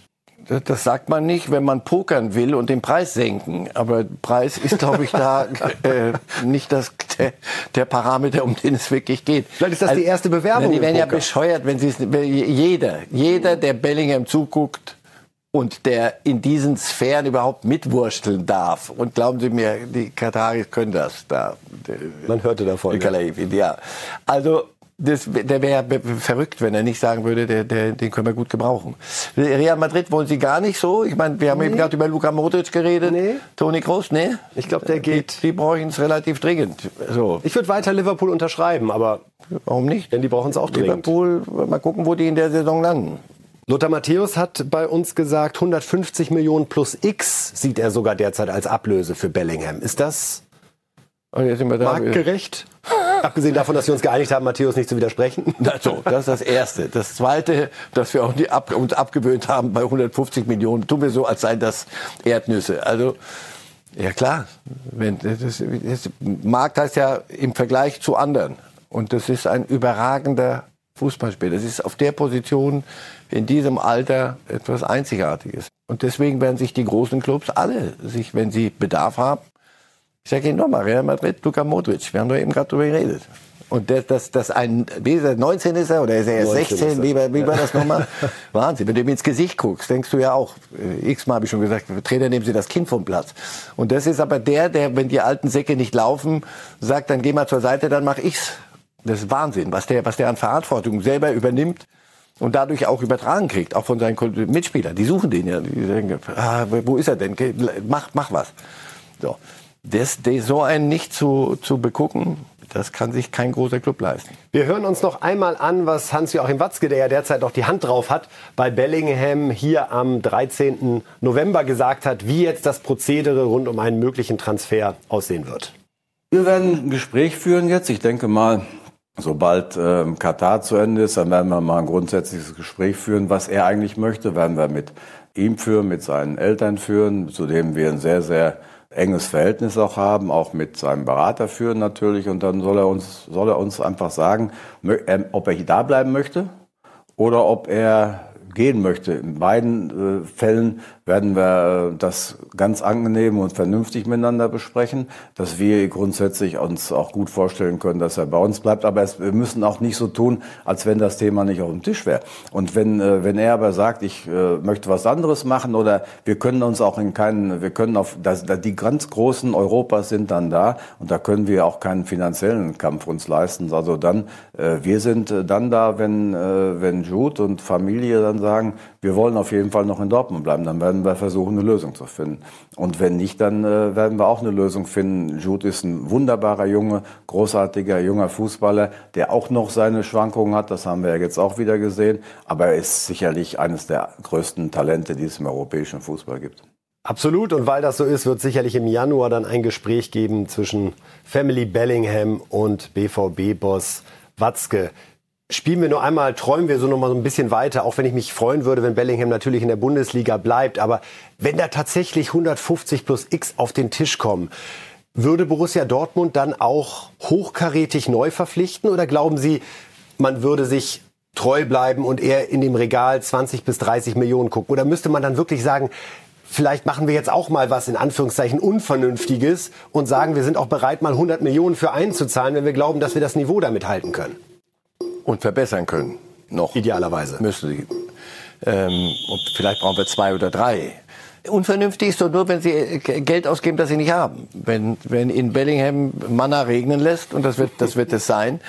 Das sagt man nicht, wenn man pokern will und den Preis senken. Aber Preis ist, glaube ich, da äh, nicht das, der, der, Parameter, um den es wirklich geht. Vielleicht ist das also, die erste Bewerbung. Die werden ja bescheuert, wenn sie es. Jeder, jeder, der Bellingham zuguckt, und der in diesen Sphären überhaupt mitwursteln darf. Und glauben Sie mir, die Kataris können das. Da, Man hörte davon. Ja. ja. Also das, der wäre verrückt, wenn er nicht sagen würde, der, der, den können wir gut gebrauchen. Real Madrid wollen Sie gar nicht so? Ich meine, wir haben nee. eben gerade über Luka Modric geredet. Nee. Toni Kroos, ne? Ich glaube, der geht. Die, die brauchen es relativ dringend. So. Ich würde weiter Liverpool unterschreiben, aber warum nicht? Denn die brauchen es auch dringend. Liverpool, mal gucken, wo die in der Saison landen. Lothar Matthäus hat bei uns gesagt, 150 Millionen plus X sieht er sogar derzeit als Ablöse für Bellingham. Ist das marktgerecht? Abgesehen davon, dass wir uns geeinigt haben, Matthäus nicht zu widersprechen. So, das ist das Erste. Das Zweite, dass wir auch ab, uns abgewöhnt haben, bei 150 Millionen tun wir so, als seien das Erdnüsse. Also, ja klar, wenn, das, das, Markt heißt ja im Vergleich zu anderen. Und das ist ein überragender Fußballspieler. Das ist auf der Position in diesem Alter etwas Einzigartiges. Und deswegen werden sich die großen Clubs alle, sich, wenn sie Bedarf haben, ich sage Ihnen nochmal, Real Madrid, Luka Modric, wir haben doch eben gerade darüber geredet. Und das, das, das ein, wie ist er, 19 ist er oder ist er erst 16? Wie, wie war das nochmal? Wahnsinn. Wenn du ihm ins Gesicht guckst, denkst du ja auch, äh, x-mal habe ich schon gesagt, Trainer, nehmen Sie das Kind vom Platz. Und das ist aber der, der, wenn die alten Säcke nicht laufen, sagt, dann geh mal zur Seite, dann mach ich's. Das ist Wahnsinn, was der, was der an Verantwortung selber übernimmt und dadurch auch übertragen kriegt, auch von seinen Mitspielern. Die suchen den ja. Die denken, ah, wo ist er denn? Mach, mach was. So. Das, so einen nicht zu, zu begucken, das kann sich kein großer Club leisten. Wir hören uns noch einmal an, was Hans-Joachim Watzke, der ja derzeit noch die Hand drauf hat, bei Bellingham hier am 13. November gesagt hat, wie jetzt das Prozedere rund um einen möglichen Transfer aussehen wird. Wir werden ein Gespräch führen jetzt. Ich denke mal, sobald äh, Katar zu Ende ist, dann werden wir mal ein grundsätzliches Gespräch führen, was er eigentlich möchte. Werden wir mit ihm führen, mit seinen Eltern führen, zu dem wir ein sehr, sehr enges Verhältnis auch haben, auch mit seinem Berater führen natürlich. Und dann soll er uns, soll er uns einfach sagen, ob er hier da bleiben möchte oder ob er gehen möchte. In beiden äh, Fällen werden wir das ganz angenehm und vernünftig miteinander besprechen, dass wir grundsätzlich uns auch gut vorstellen können, dass er bei uns bleibt. Aber es, wir müssen auch nicht so tun, als wenn das Thema nicht auf dem Tisch wäre. Und wenn, äh, wenn er aber sagt, ich äh, möchte was anderes machen oder wir können uns auch in keinen, wir können auf, das, die ganz großen Europas sind dann da und da können wir auch keinen finanziellen Kampf uns leisten. Also dann, äh, wir sind äh, dann da, wenn, äh, wenn Jude und Familie dann sagen, wir wollen auf jeden Fall noch in Dortmund bleiben, dann werden wir versuchen, eine Lösung zu finden. Und wenn nicht, dann äh, werden wir auch eine Lösung finden. Jude ist ein wunderbarer Junge, großartiger junger Fußballer, der auch noch seine Schwankungen hat. Das haben wir ja jetzt auch wieder gesehen. Aber er ist sicherlich eines der größten Talente, die es im europäischen Fußball gibt. Absolut. Und weil das so ist, wird sicherlich im Januar dann ein Gespräch geben zwischen Family Bellingham und BVB-Boss Watzke spielen wir nur einmal, träumen wir so noch mal so ein bisschen weiter, auch wenn ich mich freuen würde, wenn Bellingham natürlich in der Bundesliga bleibt. Aber wenn da tatsächlich 150 plus X auf den Tisch kommen, würde Borussia Dortmund dann auch hochkarätig neu verpflichten? Oder glauben Sie, man würde sich treu bleiben und eher in dem Regal 20 bis 30 Millionen gucken? Oder müsste man dann wirklich sagen, vielleicht machen wir jetzt auch mal was in Anführungszeichen Unvernünftiges und sagen, wir sind auch bereit, mal 100 Millionen für einzuzahlen, wenn wir glauben, dass wir das Niveau damit halten können? Und verbessern können. Noch. Idealerweise. Müssen sie. Ähm, und vielleicht brauchen wir zwei oder drei. Unvernünftig ist doch nur, wenn sie Geld ausgeben, das sie nicht haben. Wenn, wenn in Bellingham Manna regnen lässt, und das wird, das wird es sein,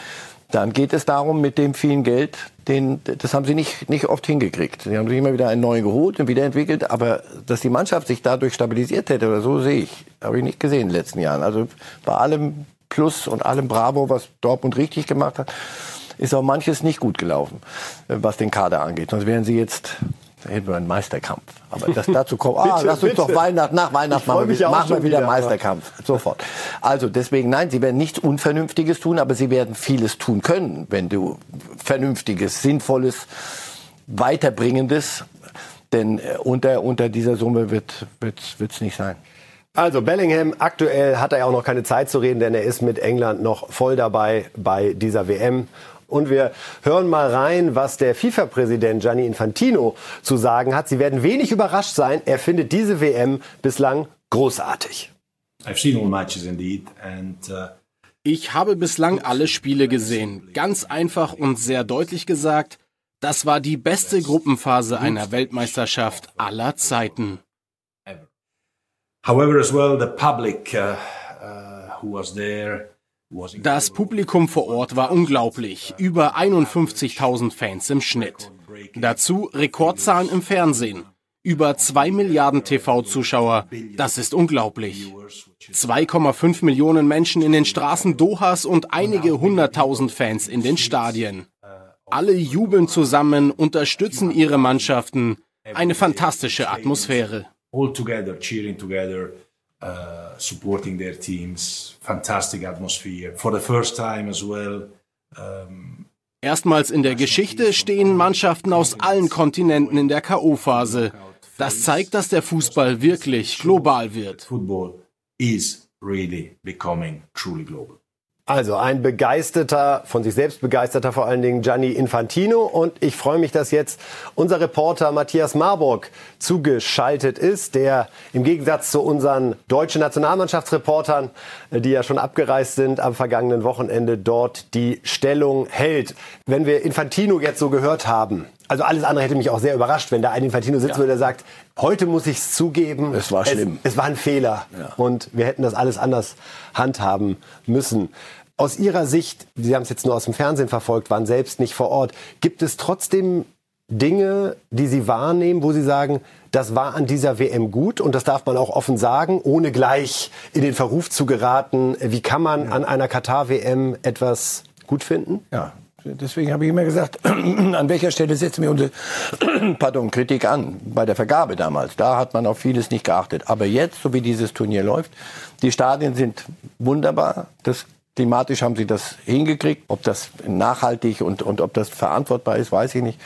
dann geht es darum, mit dem vielen Geld, den, das haben sie nicht, nicht oft hingekriegt. Sie haben sich immer wieder einen neuen geholt und wiederentwickelt, aber dass die Mannschaft sich dadurch stabilisiert hätte oder so, sehe ich. Habe ich nicht gesehen in den letzten Jahren. Also bei allem Plus und allem Bravo, was Dortmund richtig gemacht hat, ist auch manches nicht gut gelaufen, äh, was den Kader angeht. Sonst wären sie jetzt hätten wir einen Meisterkampf. Aber das dazu kommt, ah, bitte, lass uns bitte. doch Weihnachten, nach Weihnachten machen wir, machen wir wieder, wieder Meisterkampf. Sofort. Also deswegen, nein, sie werden nichts Unvernünftiges tun, aber sie werden vieles tun können, wenn du Vernünftiges, Sinnvolles, Weiterbringendes, denn äh, unter, unter dieser Summe wird es wird's nicht sein. Also Bellingham, aktuell hat er ja auch noch keine Zeit zu reden, denn er ist mit England noch voll dabei bei dieser WM. Und wir hören mal rein, was der FIFA-Präsident Gianni Infantino zu sagen hat. Sie werden wenig überrascht sein. Er findet diese WM bislang großartig. I've seen all matches indeed and uh ich habe bislang alle Spiele gesehen. Ganz einfach und sehr deutlich gesagt, das war die beste Gruppenphase einer Weltmeisterschaft aller Zeiten. However, as well, the public uh, uh, who was there das Publikum vor Ort war unglaublich. Über 51.000 Fans im Schnitt. Dazu Rekordzahlen im Fernsehen. Über zwei Milliarden TV-Zuschauer. Das ist unglaublich. 2,5 Millionen Menschen in den Straßen Dohas und einige hunderttausend Fans in den Stadien. Alle jubeln zusammen, unterstützen ihre Mannschaften. Eine fantastische Atmosphäre. All together, cheering together, uh, supporting their teams. Fantastic atmosphere. For the first time as well. Um, Erstmals in der Geschichte stehen Mannschaften aus allen Kontinenten in der KO-Phase. Das zeigt, dass der Fußball wirklich global wird. Football is really becoming truly global. Also ein begeisterter, von sich selbst begeisterter vor allen Dingen Gianni Infantino. Und ich freue mich, dass jetzt unser Reporter Matthias Marburg zugeschaltet ist, der im Gegensatz zu unseren deutschen Nationalmannschaftsreportern, die ja schon abgereist sind, am vergangenen Wochenende dort die Stellung hält. Wenn wir Infantino jetzt so gehört haben, also alles andere hätte mich auch sehr überrascht, wenn da ein Infantino sitzt, ja. der sagt, heute muss ich es zugeben. Es war schlimm. Es, es war ein Fehler. Ja. Und wir hätten das alles anders handhaben müssen. Aus Ihrer Sicht, Sie haben es jetzt nur aus dem Fernsehen verfolgt, waren selbst nicht vor Ort, gibt es trotzdem Dinge, die Sie wahrnehmen, wo Sie sagen, das war an dieser WM gut und das darf man auch offen sagen, ohne gleich in den Verruf zu geraten. Wie kann man ja. an einer Katar-WM etwas gut finden? Ja, Deswegen habe ich immer gesagt, an welcher Stelle setzen wir unsere pardon, Kritik an? Bei der Vergabe damals. Da hat man auf vieles nicht geachtet. Aber jetzt, so wie dieses Turnier läuft, die Stadien sind wunderbar. Das, klimatisch haben sie das hingekriegt. Ob das nachhaltig und, und ob das verantwortbar ist, weiß ich nicht.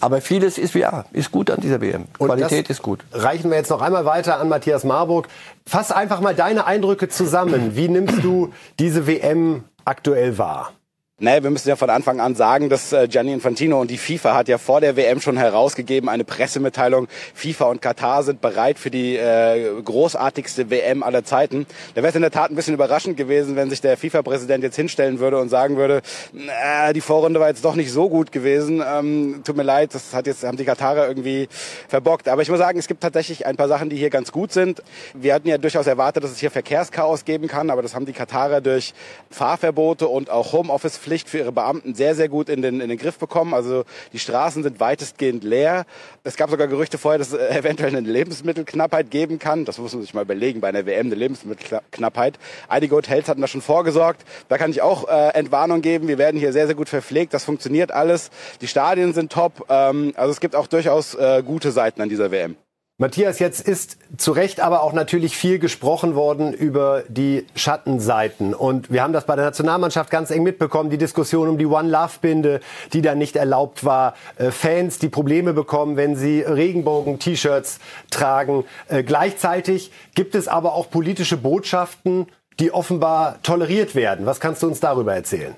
Aber vieles ist ja, ist gut an dieser WM. Und Qualität ist gut. Reichen wir jetzt noch einmal weiter an Matthias Marburg. Fass einfach mal deine Eindrücke zusammen. Wie nimmst du diese WM aktuell wahr? Naja, wir müssen ja von Anfang an sagen, dass äh, Gianni Infantino und die FIFA hat ja vor der WM schon herausgegeben, eine Pressemitteilung, FIFA und Katar sind bereit für die äh, großartigste WM aller Zeiten. Da wäre es in der Tat ein bisschen überraschend gewesen, wenn sich der FIFA-Präsident jetzt hinstellen würde und sagen würde, äh, die Vorrunde war jetzt doch nicht so gut gewesen, ähm, tut mir leid, das hat jetzt, haben die Katarer irgendwie verbockt. Aber ich muss sagen, es gibt tatsächlich ein paar Sachen, die hier ganz gut sind. Wir hatten ja durchaus erwartet, dass es hier Verkehrschaos geben kann, aber das haben die Katarer durch Fahrverbote und auch Homeoffice Pflicht für ihre Beamten sehr, sehr gut in den, in den Griff bekommen. Also die Straßen sind weitestgehend leer. Es gab sogar Gerüchte vorher, dass es eventuell eine Lebensmittelknappheit geben kann. Das muss man sich mal überlegen bei einer WM, eine Lebensmittelknappheit. Einige Hotels hatten da schon vorgesorgt. Da kann ich auch äh, Entwarnung geben. Wir werden hier sehr, sehr gut verpflegt. Das funktioniert alles. Die Stadien sind top. Ähm, also es gibt auch durchaus äh, gute Seiten an dieser WM. Matthias, jetzt ist zu Recht aber auch natürlich viel gesprochen worden über die Schattenseiten. Und wir haben das bei der Nationalmannschaft ganz eng mitbekommen, die Diskussion um die One-Love-Binde, die dann nicht erlaubt war. Äh, Fans, die Probleme bekommen, wenn sie Regenbogen-T-Shirts tragen. Äh, gleichzeitig gibt es aber auch politische Botschaften, die offenbar toleriert werden. Was kannst du uns darüber erzählen?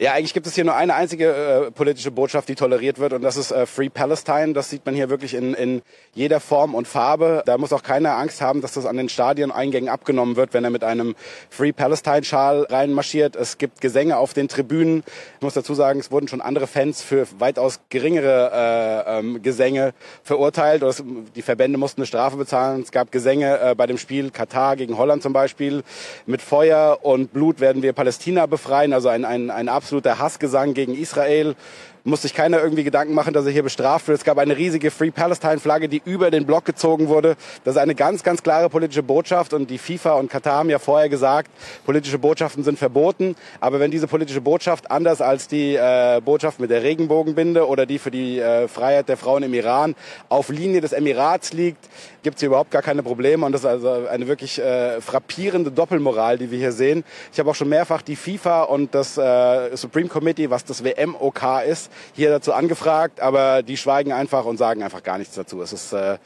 Ja, eigentlich gibt es hier nur eine einzige äh, politische Botschaft, die toleriert wird, und das ist äh, Free Palestine. Das sieht man hier wirklich in, in jeder Form und Farbe. Da muss auch keiner Angst haben, dass das an den Stadioneingängen abgenommen wird, wenn er mit einem Free Palestine-Schal reinmarschiert. Es gibt Gesänge auf den Tribünen. Ich muss dazu sagen, es wurden schon andere Fans für weitaus geringere äh, ähm, Gesänge verurteilt. Oder die Verbände mussten eine Strafe bezahlen. Es gab Gesänge äh, bei dem Spiel Katar gegen Holland zum Beispiel. Mit Feuer und Blut werden wir Palästina befreien. Also ein, ein, ein absoluter Hassgesang gegen Israel muss sich keiner irgendwie Gedanken machen, dass er hier bestraft wird. Es gab eine riesige Free Palestine-Flagge, die über den Block gezogen wurde. Das ist eine ganz, ganz klare politische Botschaft. Und die FIFA und Katar haben ja vorher gesagt, politische Botschaften sind verboten. Aber wenn diese politische Botschaft anders als die äh, Botschaft mit der Regenbogenbinde oder die für die äh, Freiheit der Frauen im Iran auf Linie des Emirats liegt, gibt es hier überhaupt gar keine Probleme. Und das ist also eine wirklich äh, frappierende Doppelmoral, die wir hier sehen. Ich habe auch schon mehrfach die FIFA und das äh, Supreme Committee, was das WMOK ist, hier dazu angefragt, aber die schweigen einfach und sagen einfach gar nichts dazu. Es ist, äh,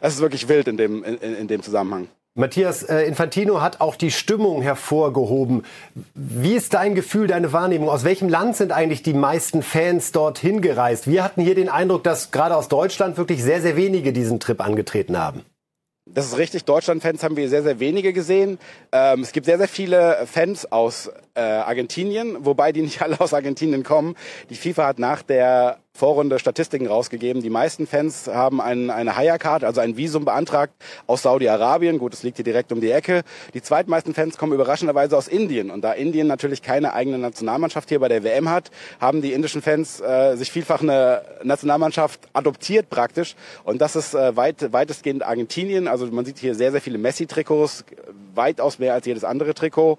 es ist wirklich wild in dem, in, in dem Zusammenhang. Matthias äh, Infantino hat auch die Stimmung hervorgehoben. Wie ist dein Gefühl, deine Wahrnehmung? Aus welchem Land sind eigentlich die meisten Fans dorthin gereist? Wir hatten hier den Eindruck, dass gerade aus Deutschland wirklich sehr, sehr wenige diesen Trip angetreten haben. Das ist richtig. Deutschland-Fans haben wir sehr, sehr wenige gesehen. Ähm, es gibt sehr, sehr viele Fans aus äh, Argentinien, wobei die nicht alle aus Argentinien kommen. Die FIFA hat nach der Vorrunde Statistiken rausgegeben. Die meisten Fans haben ein, eine Hire-Card, also ein Visum beantragt aus Saudi-Arabien. Gut, das liegt hier direkt um die Ecke. Die zweitmeisten Fans kommen überraschenderweise aus Indien. Und da Indien natürlich keine eigene Nationalmannschaft hier bei der WM hat, haben die indischen Fans äh, sich vielfach eine Nationalmannschaft adoptiert praktisch. Und das ist äh, weit, weitestgehend Argentinien. Also man sieht hier sehr, sehr viele Messi-Trikots, weitaus mehr als jedes andere Trikot.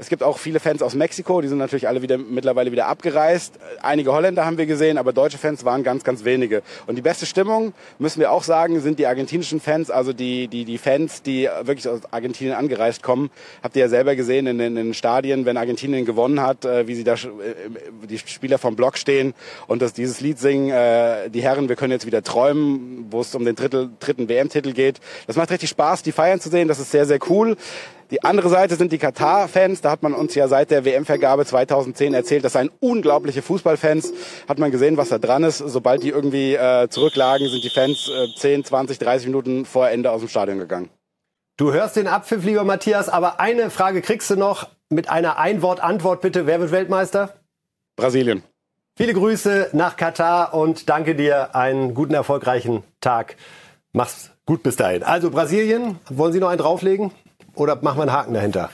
Es gibt auch viele Fans aus Mexiko, die sind natürlich alle wieder mittlerweile wieder abgereist. Einige Holländer haben wir gesehen, aber deutsche Fans waren ganz, ganz wenige. Und die beste Stimmung, müssen wir auch sagen, sind die argentinischen Fans, also die, die, die Fans, die wirklich aus Argentinien angereist kommen. Habt ihr ja selber gesehen in den, in den Stadien, wenn Argentinien gewonnen hat, äh, wie sie da äh, die Spieler vom Block stehen und dass dieses Lied singen, äh, die Herren, wir können jetzt wieder träumen, wo es um den Drittel, dritten WM-Titel geht. Das macht richtig Spaß, die feiern zu sehen, das ist sehr, sehr cool. Die andere Seite sind die Katar-Fans. Da hat man uns ja seit der WM-Vergabe 2010 erzählt, das seien unglaubliche Fußballfans. Hat man gesehen, was da dran ist. Sobald die irgendwie äh, zurücklagen, sind die Fans äh, 10, 20, 30 Minuten vor Ende aus dem Stadion gegangen. Du hörst den Abpfiff, lieber Matthias, aber eine Frage kriegst du noch mit einer Einwort-Antwort bitte. Wer wird Weltmeister? Brasilien. Viele Grüße nach Katar und danke dir. Einen guten, erfolgreichen Tag. Mach's gut bis dahin. Also Brasilien, wollen Sie noch einen drauflegen? Oder machen wir einen Haken dahinter?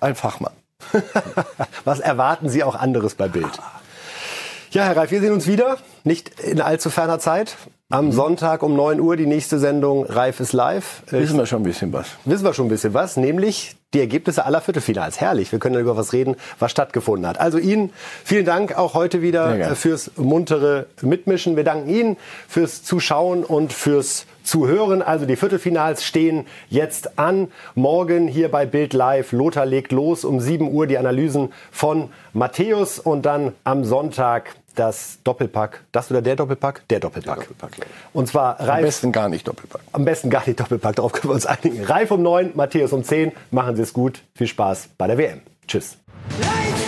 Einfach mal. Was erwarten Sie auch anderes bei Bild? Ja, Herr Reif, wir sehen uns wieder. Nicht in allzu ferner Zeit. Am mhm. Sonntag um 9 Uhr die nächste Sendung Reif ist live. Wissen wir schon ein bisschen was. Wissen wir schon ein bisschen was, nämlich die Ergebnisse aller Viertelfinals. Herrlich, wir können über was reden, was stattgefunden hat. Also Ihnen vielen Dank auch heute wieder fürs muntere Mitmischen. Wir danken Ihnen fürs Zuschauen und fürs Zuhören. Also die Viertelfinals stehen jetzt an. Morgen hier bei Bild Live. Lothar legt los um 7 Uhr die Analysen von Matthäus und dann am Sonntag das Doppelpack, das oder der Doppelpack? Der Doppelpack. Der Doppelpack ja. Und zwar Reif. Am besten gar nicht Doppelpack. Am besten gar nicht Doppelpack, darauf können wir uns einigen. Reif um 9, Matthäus um 10. Machen Sie es gut. Viel Spaß bei der WM. Tschüss. Life